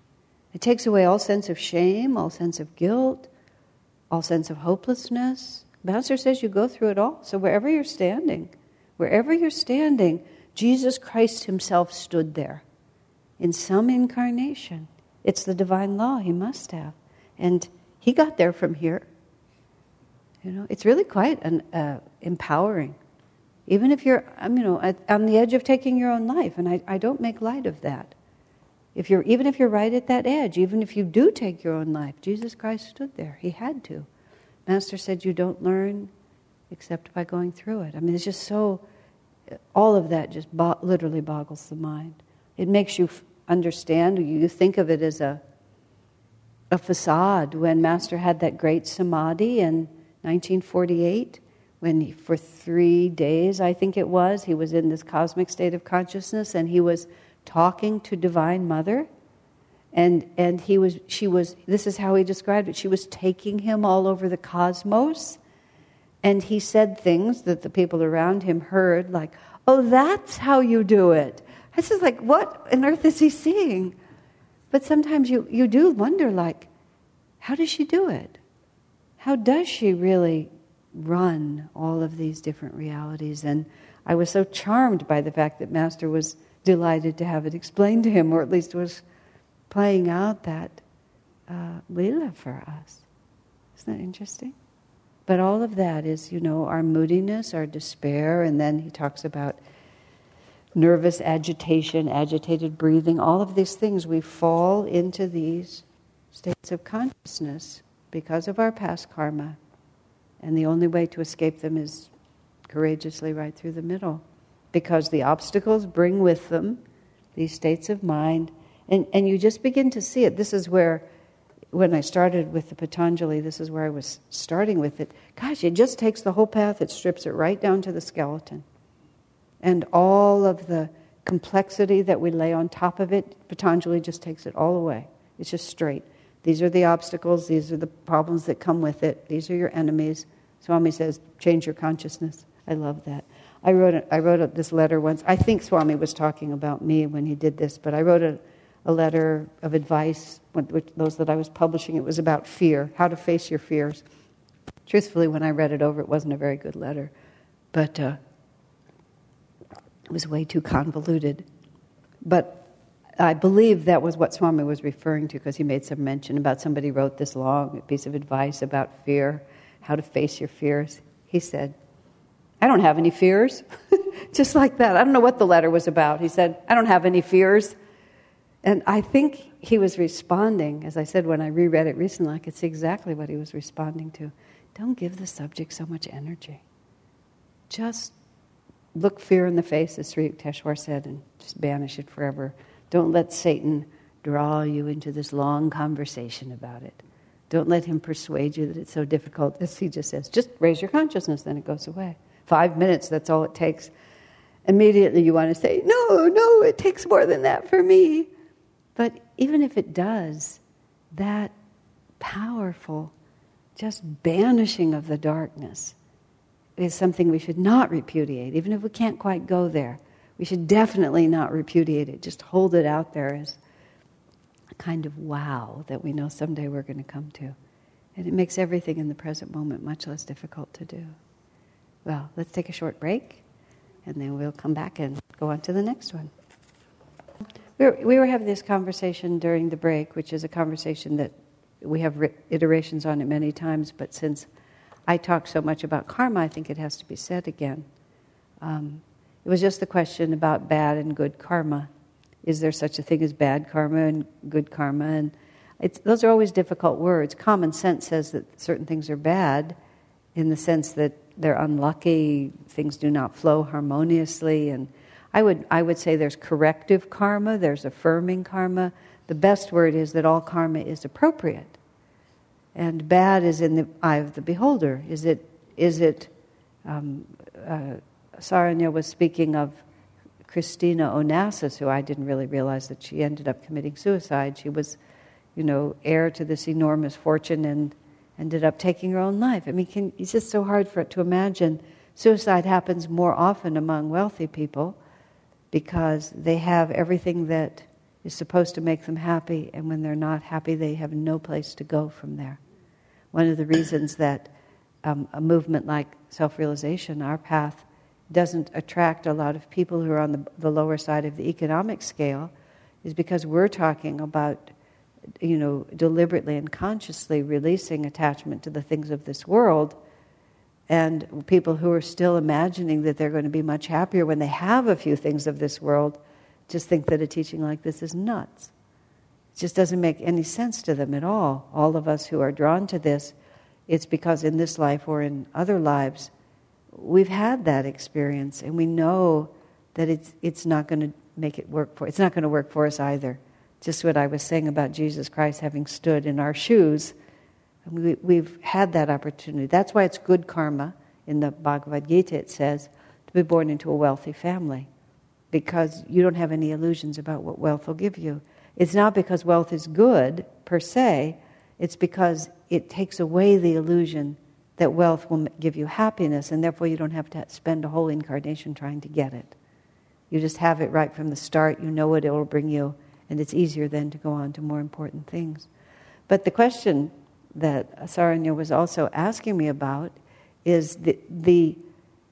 It takes away all sense of shame, all sense of guilt, all sense of hopelessness. Bouncer says you go through it all. So wherever you're standing, wherever you're standing, Jesus Christ Himself stood there in some incarnation. It's the divine law He must have. And He got there from here. You know, it's really quite an, uh, empowering. Even if you're, um, you know, at, on the edge of taking your own life, and I, I don't make light of that. If you're, even if you're right at that edge, even if you do take your own life, Jesus Christ stood there. He had to. Master said, You don't learn except by going through it. I mean, it's just so, all of that just bo- literally boggles the mind. It makes you understand, you think of it as a, a facade when Master had that great samadhi in 1948, when he, for three days, I think it was, he was in this cosmic state of consciousness and he was talking to Divine Mother. And, and he was, she was, this is how he described it, she was taking him all over the cosmos. And he said things that the people around him heard, like, oh, that's how you do it. I is like, what on earth is he seeing? But sometimes you, you do wonder, like, how does she do it? how does she really run all of these different realities? And I was so charmed by the fact that Master was delighted to have it explained to him, or at least was playing out that uh, lila for us. Isn't that interesting? But all of that is, you know, our moodiness, our despair, and then he talks about nervous agitation, agitated breathing, all of these things. We fall into these states of consciousness because of our past karma. And the only way to escape them is courageously right through the middle. Because the obstacles bring with them these states of mind. And, and you just begin to see it. This is where when I started with the Patanjali, this is where I was starting with it. Gosh, it just takes the whole path, it strips it right down to the skeleton. And all of the complexity that we lay on top of it, Patanjali just takes it all away. It's just straight. These are the obstacles, these are the problems that come with it, these are your enemies. Swami says, change your consciousness. I love that. I wrote, a, I wrote this letter once. I think Swami was talking about me when he did this, but I wrote a, a letter of advice, which, those that I was publishing. It was about fear, how to face your fears. Truthfully, when I read it over, it wasn't a very good letter, but uh, it was way too convoluted. But I believe that was what Swami was referring to because he made some mention about somebody wrote this long piece of advice about fear, how to face your fears. He said, I don't have any fears. Just like that. I don't know what the letter was about. He said, I don't have any fears. And I think he was responding, as I said when I reread it recently, I could see exactly what he was responding to. Don't give the subject so much energy. Just look fear in the face, as Sri Yukteswar said, and just banish it forever. Don't let Satan draw you into this long conversation about it. Don't let him persuade you that it's so difficult. As he just says, just raise your consciousness, then it goes away. Five minutes, that's all it takes. Immediately you want to say, no, no, it takes more than that for me. But even if it does, that powerful, just banishing of the darkness is something we should not repudiate, even if we can't quite go there. We should definitely not repudiate it. Just hold it out there as a kind of wow that we know someday we're going to come to. And it makes everything in the present moment much less difficult to do. Well, let's take a short break, and then we'll come back and go on to the next one. We were, we were having this conversation during the break, which is a conversation that we have iterations on it many times, but since I talk so much about karma, I think it has to be said again. Um, it was just the question about bad and good karma. Is there such a thing as bad karma and good karma? And those are always difficult words. Common sense says that certain things are bad in the sense that they're unlucky, things do not flow harmoniously, and I would, I would say there's corrective karma, there's affirming karma. The best word is that all karma is appropriate. And bad is in the eye of the beholder. Is it, is it um, uh, Saranya was speaking of Christina Onassis, who I didn't really realize that she ended up committing suicide. She was, you know, heir to this enormous fortune and ended up taking her own life. I mean, can, it's just so hard for it to imagine. Suicide happens more often among wealthy people because they have everything that is supposed to make them happy, and when they're not happy, they have no place to go from there. One of the reasons that um, a movement like self realization, our path, doesn't attract a lot of people who are on the, the lower side of the economic scale is because we're talking about you know deliberately and consciously releasing attachment to the things of this world and people who are still imagining that they're going to be much happier when they have a few things of this world just think that a teaching like this is nuts. Just doesn't make any sense to them at all. All of us who are drawn to this, it's because in this life or in other lives, we've had that experience and we know that it's, it's not going to make it work for it's not going to work for us either. Just what I was saying about Jesus Christ having stood in our shoes we, we, have had that opportunity. That's why it's good karma. In the Bhagavad Gita, it says to be born into a wealthy family because you don't have any illusions about what wealth will give you. It's not because wealth is good per se, it's because it takes away the illusion that wealth will give you happiness, and therefore you don't have to spend a whole incarnation trying to get it. You just have it right from the start, you know what it will bring you, and it's easier then to go on to more important things. But the question that Saranya was also asking me about is the, the,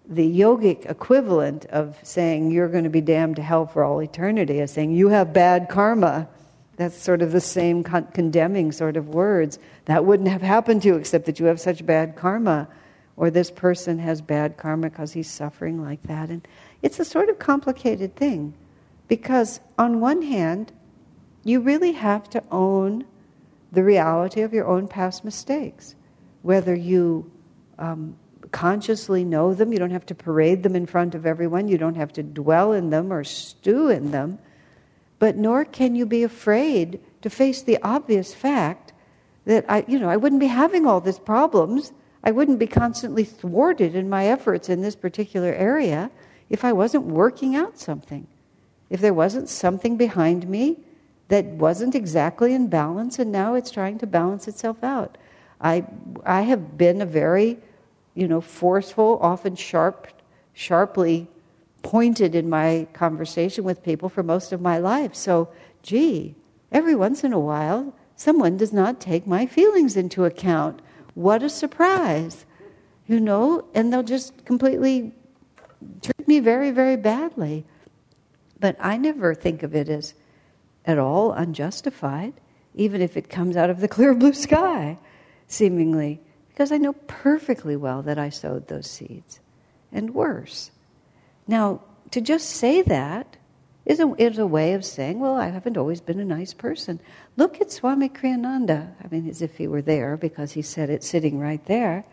the yogic equivalent of saying you're going to be damned to hell for all eternity, as saying you have bad karma. That's sort of the same con- condemning sort of words. That wouldn't have happened to you except that you have such bad karma. Or this person has bad karma because he's suffering like that. And it's a sort of complicated thing because, on one hand, you really have to own the reality of your own past mistakes. Whether you um, consciously know them, you don't have to parade them in front of everyone, you don't have to dwell in them or stew in them, but nor can you be afraid to face the obvious fact that I, you know, I wouldn't be having all these problems. I wouldn't be constantly thwarted in my efforts in this particular area if I wasn't working out something. If there wasn't something behind me that wasn't exactly in balance and now it's trying to balance itself out. I, I have been a very, you know, forceful, often sharp, sharply pointed in my conversation with people for most of my life. So, gee, every once in a while, someone does not take my feelings into account. What a surprise, you know, and they'll just completely treat me very, very badly. But I never think of it as at all unjustified, even if it comes out of the clear blue sky, seemingly, because I know perfectly well that I sowed those seeds, and worse. Now, to just say that is a, is a way of saying, well, I haven't always been a nice person. Look at Swami Kriyananda. I mean, as if he were there because he said it sitting right there.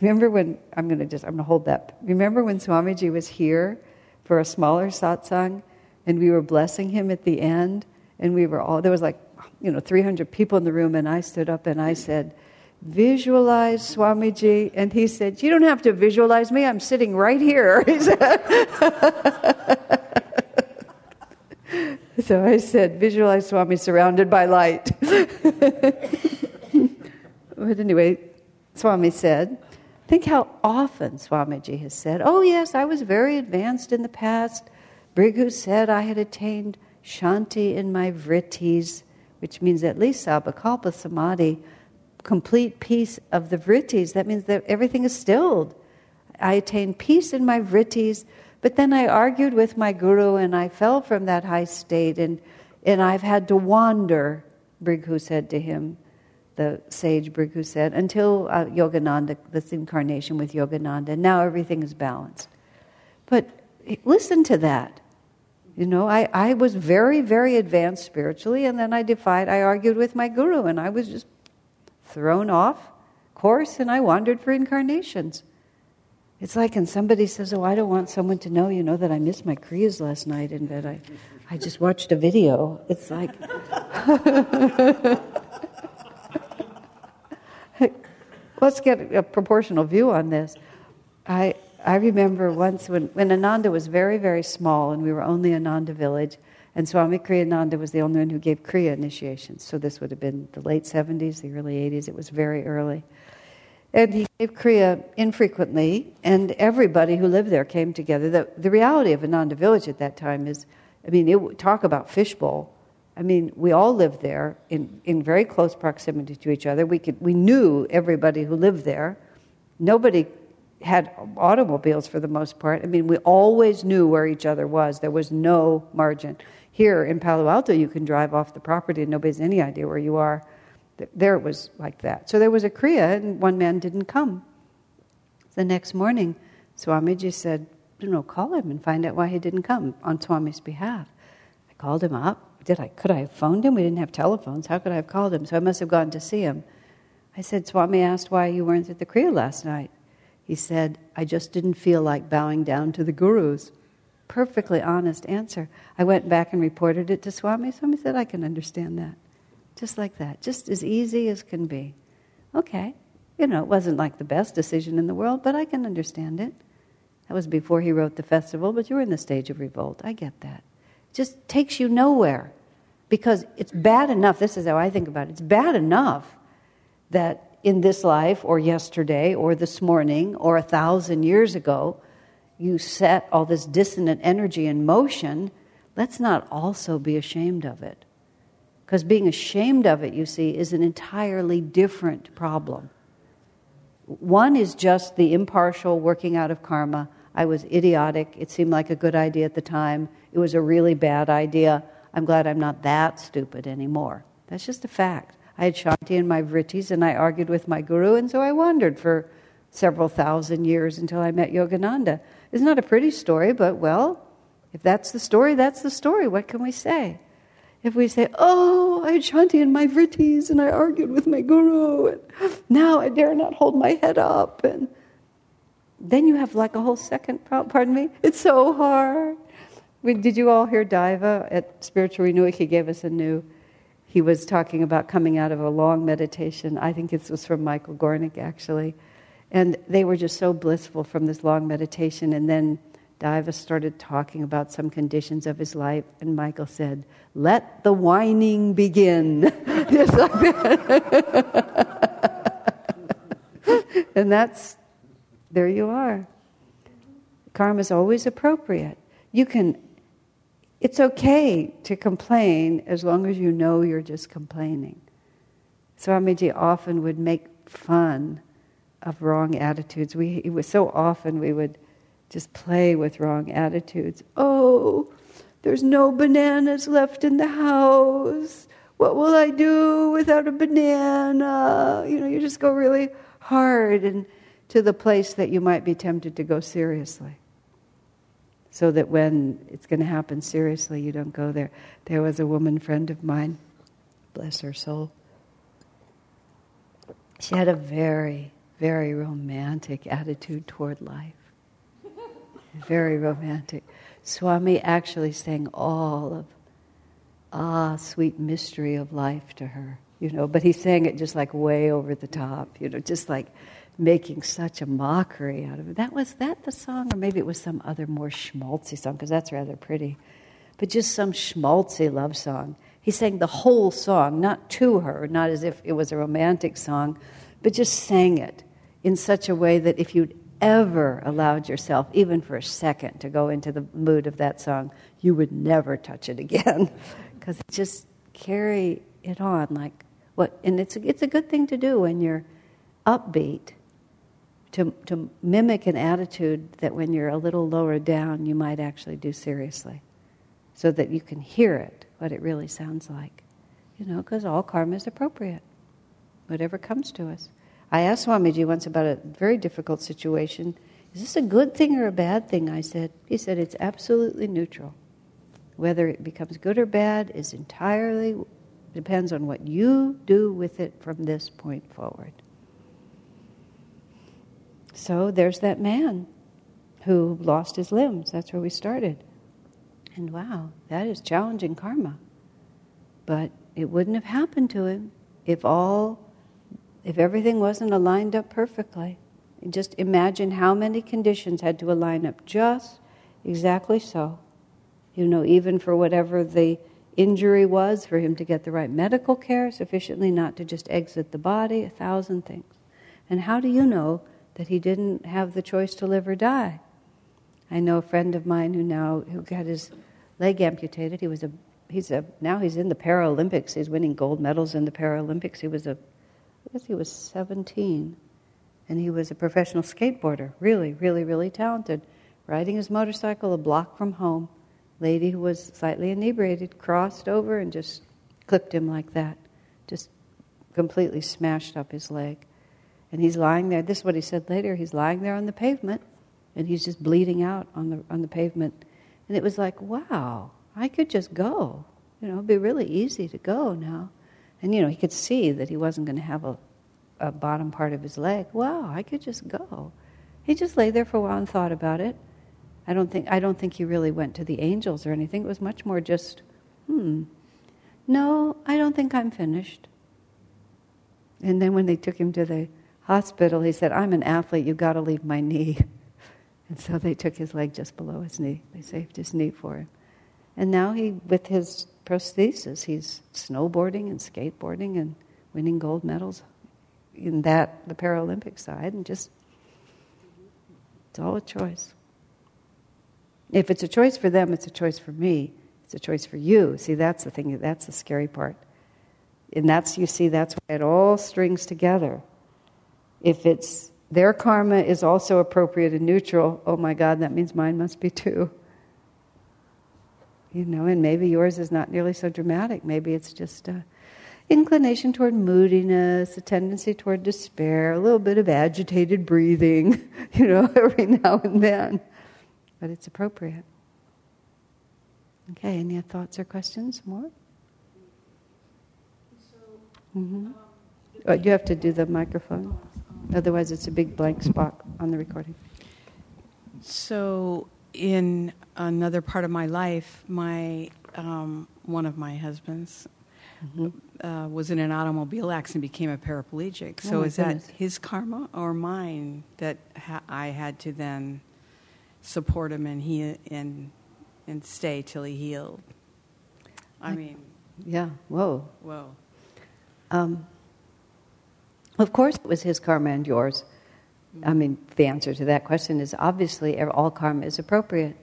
Remember when, I'm going to just, I'm going to hold that. Remember when Swamiji was here for a smaller satsang and we were blessing him at the end and we were all, there was like, you know, 300 people in the room and I stood up and I said, visualize Swamiji. And he said, you don't have to visualize me. I'm sitting right here. So I said, visualize Swami surrounded by light. but anyway, Swami said, think how often Swamiji has said, oh yes, I was very advanced in the past. Bhrigu said I had attained shanti in my vrittis, which means at least sabikalpa samadhi, complete peace of the vrittis. That means that everything is stilled. I attained peace in my vrittis, but then I argued with my guru and I fell from that high state and, and I've had to wander, Bhrigu said to him, the sage Bhrigu said, until uh, Yogananda, this incarnation with Yogananda. Now everything is balanced. But listen to that. You know, I, I was very, very advanced spiritually, and then I defied, I argued with my guru, and I was just thrown off course, and I wandered for incarnations. It's like, and somebody says, Oh, I don't want someone to know, you know, that I missed my Kriyas last night in bed. I, I just watched a video. It's like, let's get a proportional view on this. I, I remember once when, when Ananda was very, very small and we were only Ananda village, and Swami Kriyananda was the only one who gave Kriya initiations. So this would have been the late 70s, the early 80s. It was very early. And he gave Kriya infrequently, and everybody who lived there came together. The, the reality of Ananda Village at that time is, I mean, it, talk about fishbowl. I mean, we all lived there in, in very close proximity to each other. We, could, we knew everybody who lived there. Nobody had automobiles for the most part. I mean, we always knew where each other was. There was no margin. Here in Palo Alto, you can drive off the property and nobody has any idea where you are. There it was like that. So there was a Kriya, and one man didn't come. The next morning, Swamiji said, you know, call him and find out why he didn't come on Swami's behalf. I called him up. Did I? Could I have phoned him? We didn't have telephones. How could I have called him? So I must have gone to see him. I said, Swami asked why you weren't at the Kriya last night. He said, I just didn't feel like bowing down to the gurus. Perfectly honest answer. I went back and reported it to Swami. Swami said, I can understand that. Just like that, just as easy as can be. Okay, you know, it wasn't like the best decision in the world, but I can understand it. That was before he wrote the festival, but you were in the stage of revolt. I get that. It just takes you nowhere. Because it's bad enough, this is how I think about it, it's bad enough that in this life, or yesterday, or this morning, or a thousand years ago, you set all this dissonant energy in motion. Let's not also be ashamed of it. Because being ashamed of it, you see, is an entirely different problem. One is just the impartial working out of karma. I was idiotic. It seemed like a good idea at the time. It was a really bad idea. I'm glad I'm not that stupid anymore. That's just a fact. I had Shanti in my vrittis and I argued with my guru, and so I wandered for several thousand years until I met Yogananda. It's not a pretty story, but well, if that's the story, that's the story. What can we say? If we say, Oh, I had Shanti in my vrittis and I argued with my guru, and now I dare not hold my head up. And then you have like a whole second. Pardon me? It's so hard. Did you all hear Daiva at Spiritual Renewal? He gave us a new. he was talking about coming out of a long meditation. I think this was from Michael Gornick, actually. And they were just so blissful from this long meditation. And then Diva started talking about some conditions of his life, and Michael said, Let the whining begin. just like that. and that's, there you are. Karma is always appropriate. You can it's okay to complain as long as you know you're just complaining. Swamiji often would make fun of wrong attitudes. We it was so often we would just play with wrong attitudes. Oh, there's no bananas left in the house. What will I do without a banana? You know, you just go really hard and to the place that you might be tempted to go seriously so that when it's going to happen seriously, you don't go there. There was a woman friend of mine, bless her soul. She had a very, very romantic attitude toward life. very romantic. Swami actually sang all of ah, sweet mystery of life to her, you know, but he sang it just like way over the top, you know, just like making such a mockery out of it. That was that the song, or maybe it was some other more schmaltzy song, because that's rather pretty. But just some schmaltzy love song. He sang the whole song, not to her, not as if it was a romantic song, but just sang it in such a way that if you'd ever allowed yourself, even for a second, to go into the mood of that song, you would never touch it again. Because just carry it on like what, and it's a, it's a good thing to do when you're upbeat to, to mimic an attitude that when you're a little lower down, you might actually do seriously, so that you can hear it, what it really sounds like. You know, because all karma is appropriate, whatever comes to us. I asked Swamiji once about a very difficult situation. Is this a good thing or a bad thing? I said. He said it's absolutely neutral. Whether it becomes good or bad is entirely depends on what you do with it from this point forward. So there's that man who lost his limbs. That's where we started. And wow, that is challenging karma. But it wouldn't have happened to him if all, if everything wasn't aligned up perfectly. Just imagine how many conditions had to align up just exactly so. You know, even for whatever the injury was, for him to get the right medical care sufficiently not to just exit the body, a thousand things. And how do you know that he didn't have the choice to live or die. I know a friend of mine who now who got his leg amputated. He was a he's a now he's in the Paralympics. He's winning gold medals in the Paralympics. He was a guess he was 17 and he was a professional skateboarder, really, really, really talented, riding his motorcycle a block from home. Lady who was slightly inebriated crossed over and just clipped him like that, just completely smashed up his leg. And he's lying there. This is what he said later. He's lying there on the pavement, and he's just bleeding out on the on the pavement. And it was like, wow, I could just go. You know, it'd be really easy to go now. And you know, he could see that he wasn't going to have a, a bottom part of his leg. Wow, I could just go. He just lay there for a while and thought about it. I don't think I don't think he really went to the angels or anything. It was much more just, hmm. No, I don't think I'm finished. And then when they took him to the hospital, he said, I'm an athlete, you've got to leave my knee. And so they took his leg just below his knee. They saved his knee for him. And now he, with his prosthesis, he's snowboarding and skateboarding and winning gold medals in that, the Paralympic side, and just, it's all a choice. If it's a choice for them, it's a choice for me. It's a choice for you. See, that's the thing, that's the scary part. And that's, you see, that's why it all strings together. If it's their karma is also appropriate and neutral, oh my God, that means mine must be too. You know, and maybe yours is not nearly so dramatic. Maybe it's just a inclination toward moodiness, a tendency toward despair, a little bit of agitated breathing, you know, every now and then. But it's appropriate. Okay, any thoughts or questions more? Mm-hmm. Oh, you have to do the microphone. Otherwise, it's a big blank spot on the recording. So, in another part of my life, my um, one of my husbands mm-hmm. uh, was in an automobile accident, became a paraplegic. So oh is goodness. that his karma or mine that ha- I had to then support him and he and and stay till he healed? I mean, yeah. Whoa. Whoa. Um, of course, it was his karma and yours. I mean, the answer to that question is obviously all karma is appropriate.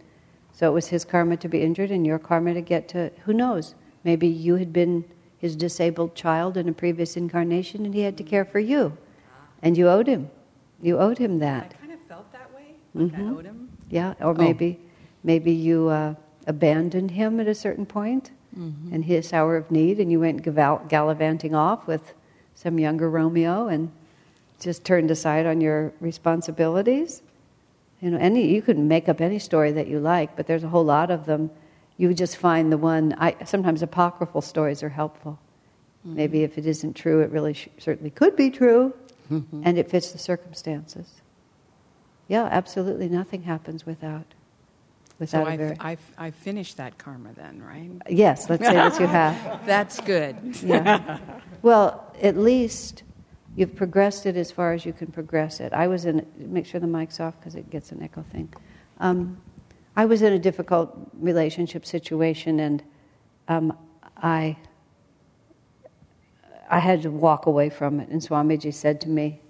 So it was his karma to be injured and your karma to get to, who knows, maybe you had been his disabled child in a previous incarnation and he had to care for you. And you owed him. You owed him that. I kind of felt that way. Like mm-hmm. I owed him. Yeah, or maybe, oh. maybe you uh, abandoned him at a certain point mm-hmm. in his hour of need and you went gallivanting off with some younger Romeo and just turned aside on your responsibilities. You know, any you can make up any story that you like, but there's a whole lot of them. You just find the one. I, sometimes apocryphal stories are helpful. Mm-hmm. Maybe if it isn't true, it really sh- certainly could be true, mm-hmm. and it fits the circumstances. Yeah, absolutely. Nothing happens without. Without so I, very... I, I finished that karma then, right? Yes, let's say that you have. That's good. yeah. Well, at least You've progressed it as far as you can progress it. I was in, make sure the mic's off because it gets an echo thing. Um, I was in a difficult relationship situation and um, I, I had to walk away from it. And Swamiji said to me,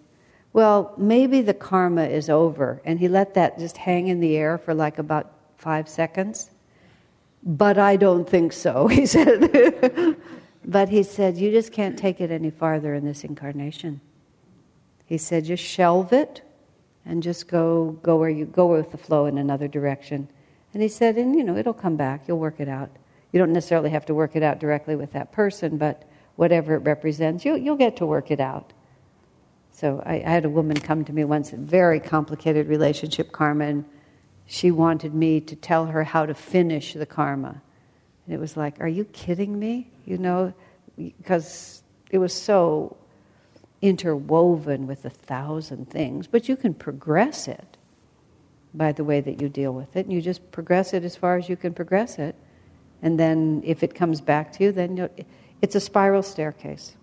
Well, maybe the karma is over. And he let that just hang in the air for like about five seconds. But I don't think so, he said. But he said, You just can't take it any farther in this incarnation. He said, Just shelve it and just go, go where you go with the flow in another direction. And he said, And you know, it'll come back, you'll work it out. You don't necessarily have to work it out directly with that person, but whatever it represents, you, you'll get to work it out. So I, I had a woman come to me once, a very complicated relationship karma, and she wanted me to tell her how to finish the karma. And it was like, Are you kidding me? You know, because it was so interwoven with a thousand things. But you can progress it by the way that you deal with it. And you just progress it as far as you can progress it. And then if it comes back to you, then it's a spiral staircase.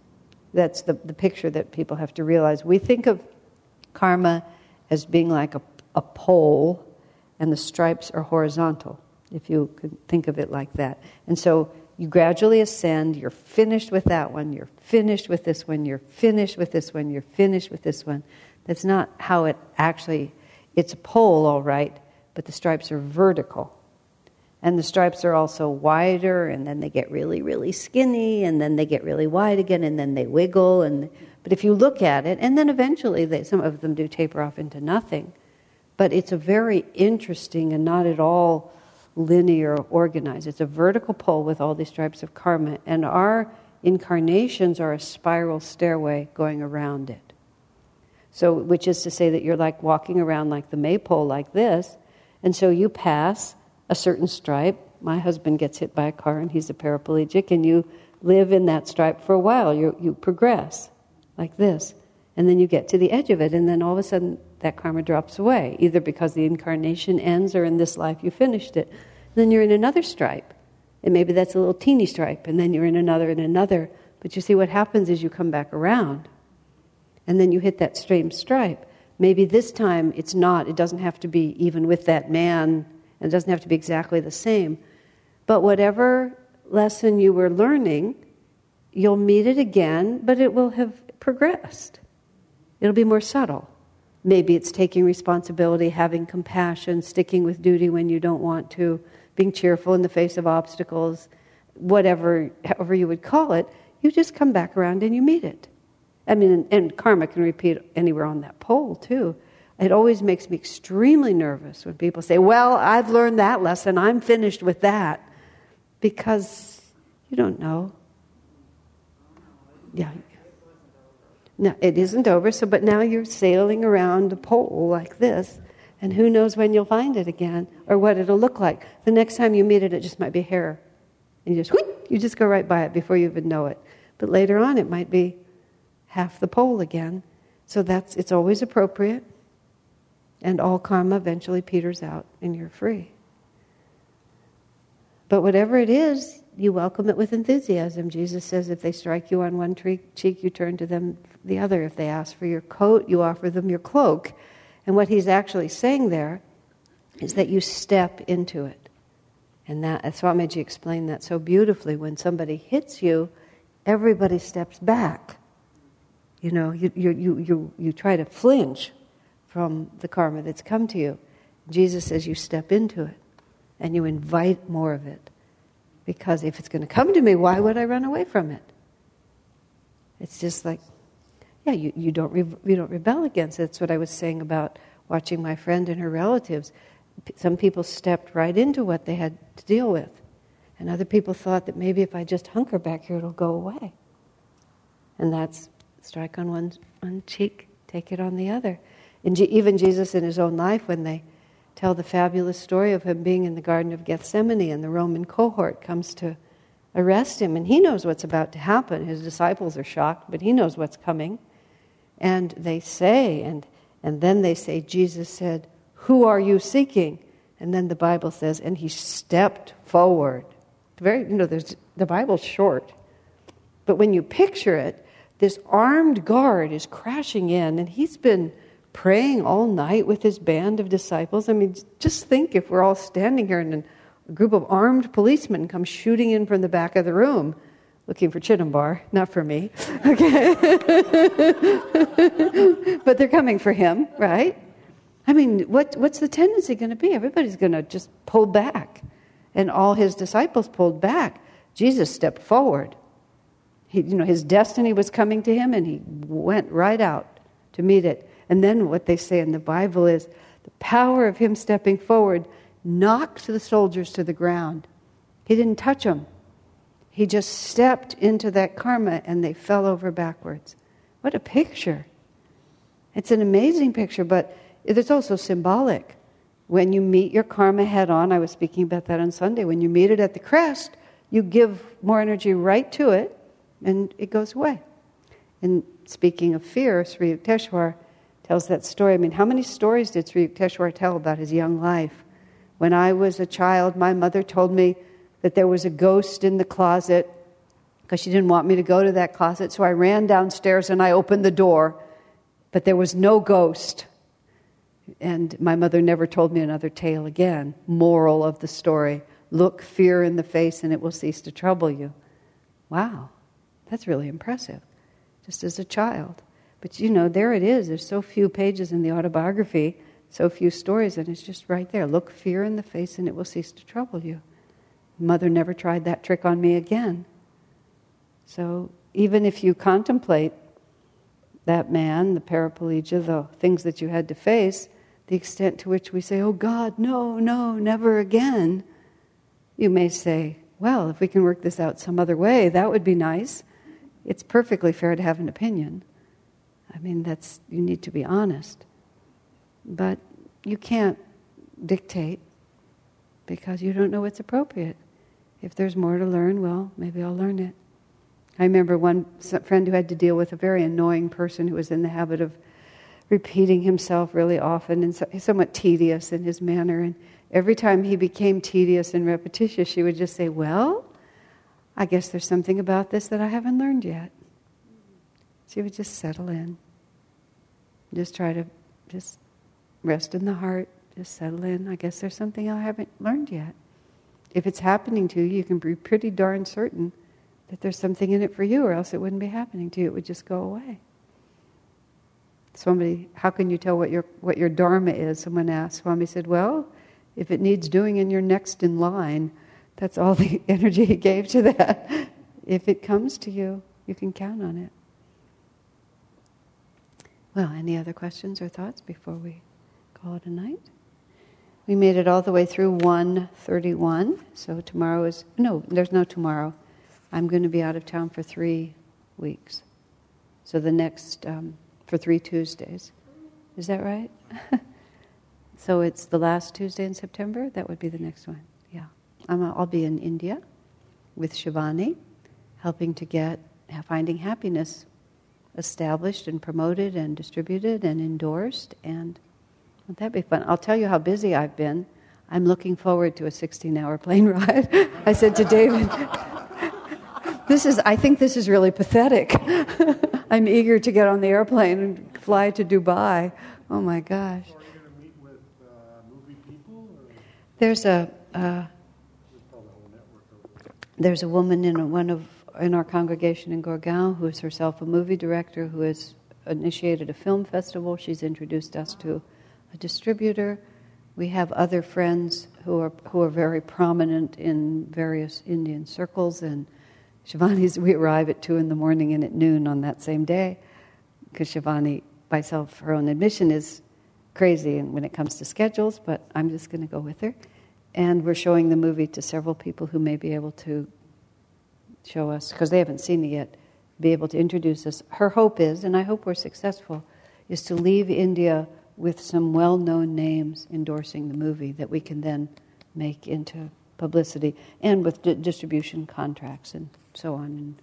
That's the, the picture that people have to realize. We think of karma as being like a, a pole, and the stripes are horizontal if you could think of it like that. And so you gradually ascend, you're finished with that one, you're finished with this one, you're finished with this one, you're finished with this one. That's not how it actually, it's a pole, all right, but the stripes are vertical. And the stripes are also wider, and then they get really, really skinny, and then they get really wide again, and then they wiggle. And, but if you look at it, and then eventually they, some of them do taper off into nothing. But it's a very interesting and not at all linear organized. It's a vertical pole with all these stripes of karma, and our incarnations are a spiral stairway going around it. So, which is to say that you're like walking around like the maypole, like this, and so you pass a certain stripe. My husband gets hit by a car, and he's a paraplegic, and you live in that stripe for a while. You, you progress like this, and then you get to the edge of it, and then all of a sudden that karma drops away, either because the incarnation ends or in this life you finished it. And then you're in another stripe. And maybe that's a little teeny stripe, and then you're in another and another. But you see, what happens is you come back around, and then you hit that same stripe. Maybe this time it's not, it doesn't have to be even with that man, and it doesn't have to be exactly the same. But whatever lesson you were learning, you'll meet it again, but it will have progressed. It'll be more subtle. Maybe it's taking responsibility, having compassion, sticking with duty when you don't want to, being cheerful in the face of obstacles, whatever, however you would call it. You just come back around and you meet it. I mean, and, and karma can repeat anywhere on that pole, too. It always makes me extremely nervous when people say, Well, I've learned that lesson, I'm finished with that. Because you don't know. Yeah, now, it isn't over, so but now you're sailing around the pole like this, and who knows when you'll find it again or what it'll look like. The next time you meet it, it just might be hair. And you just whoop, you just go right by it before you even know it. But later on it might be half the pole again. So that's it's always appropriate. And all karma eventually peters out and you're free. But whatever it is, you welcome it with enthusiasm. Jesus says, if they strike you on one cheek, you turn to them the other. If they ask for your coat, you offer them your cloak. And what he's actually saying there is that you step into it. And that Swamiji explained that so beautifully. When somebody hits you, everybody steps back. You know, you, you, you, you, you try to flinch from the karma that's come to you. Jesus says you step into it and you invite more of it. Because if it's going to come to me, why would I run away from it? It's just like, yeah, you, you, don't, re- you don't rebel against it. That's what I was saying about watching my friend and her relatives. Some people stepped right into what they had to deal with. And other people thought that maybe if I just hunker back here, it'll go away. And that's strike on one, one cheek, take it on the other. And even Jesus in his own life, when they tell the fabulous story of him being in the Garden of Gethsemane and the Roman cohort comes to arrest him, and he knows what's about to happen. His disciples are shocked, but he knows what's coming. And they say, and, and then they say, Jesus said, Who are you seeking? And then the Bible says, and he stepped forward. Very, you know, the Bible's short. But when you picture it, this armed guard is crashing in, and he's been praying all night with his band of disciples. I mean, just think if we're all standing here and a group of armed policemen come shooting in from the back of the room looking for Chidambar, not for me. Okay. but they're coming for him, right? I mean, what, what's the tendency going to be? Everybody's going to just pull back. And all his disciples pulled back. Jesus stepped forward. He, you know, his destiny was coming to him, and he went right out to meet it. And then what they say in the Bible is the power of him stepping forward knocked the soldiers to the ground. He didn't touch them. He just stepped into that karma and they fell over backwards. What a picture. It's an amazing picture, but it's also symbolic. When you meet your karma head on, I was speaking about that on Sunday, when you meet it at the crest, you give more energy right to it and it goes away. And speaking of fear, Sri Yukteswar tells that story. I mean, how many stories did Sri Yukteswar tell about his young life? When I was a child, my mother told me that there was a ghost in the closet because she didn't want me to go to that closet. So I ran downstairs and I opened the door, but there was no ghost. And my mother never told me another tale again. Moral of the story look fear in the face and it will cease to trouble you. Wow, that's really impressive, just as a child. But you know, there it is. There's so few pages in the autobiography, so few stories, and it's just right there. Look fear in the face and it will cease to trouble you. Mother never tried that trick on me again. So even if you contemplate that man, the paraplegia, the things that you had to face, the extent to which we say, Oh God, no, no, never again, you may say, Well, if we can work this out some other way, that would be nice. It's perfectly fair to have an opinion. I mean, that's, you need to be honest. But you can't dictate because you don't know what's appropriate. If there's more to learn, well, maybe I'll learn it. I remember one friend who had to deal with a very annoying person who was in the habit of repeating himself really often and so, somewhat tedious in his manner. And every time he became tedious and repetitious, she would just say, Well, I guess there's something about this that I haven't learned yet. She would just settle in. Just try to just rest in the heart, just settle in. I guess there's something I haven't learned yet. If it's happening to you, you can be pretty darn certain that there's something in it for you, or else it wouldn't be happening to you. It would just go away. Somebody, how can you tell what your what your dharma is? Someone asked. Swami said, "Well, if it needs doing and you're next in line, that's all the energy he gave to that. if it comes to you, you can count on it." Well, any other questions or thoughts before we call it a night? We made it all the way through 131. So tomorrow is, no, there's no tomorrow. I'm going to be out of town for three weeks. So the next, um, for three Tuesdays. Is that right? so it's the last Tuesday in September? That would be the next one. Yeah. i will be in India with Shivani, helping to get finding happiness established and promoted and distributed and endorsed. And won't that be fun? I'll tell you how busy I've been. I'm looking forward to a 16 hour plane ride. I said to David, this is, I think this is really pathetic. I'm eager to get on the airplane and fly to Dubai. Oh my gosh. There's a, uh, there's a woman in a, one of in our congregation in Gurgaon who is herself a movie director who has initiated a film festival. She's introduced us to a distributor. We have other friends who are who are very prominent in various Indian circles. And Shivani's, we arrive at two in the morning and at noon on that same day, because Shivani, by self her own admission, is crazy when it comes to schedules. But I'm just going to go with her. And we're showing the movie to several people who may be able to show us, because they haven't seen it yet, be able to introduce us. Her hope is, and I hope we're successful, is to leave India with some well known names endorsing the movie that we can then make into publicity and with di- distribution contracts and so on, and,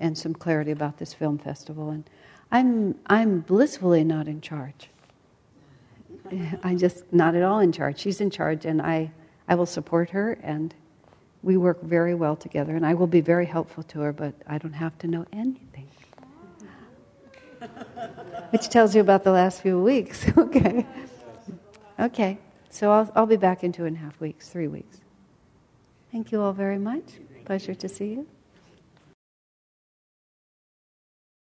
and some clarity about this film festival. And I'm, I'm blissfully not in charge. I'm just not at all in charge. She's in charge, and I, I will support her and we work very well together, and I will be very helpful to her, but I don't have to know anything. Which tells you about the last few weeks. okay. Okay. So I'll, I'll be back in two and a half weeks, three weeks. Thank you all very much. Pleasure to see you.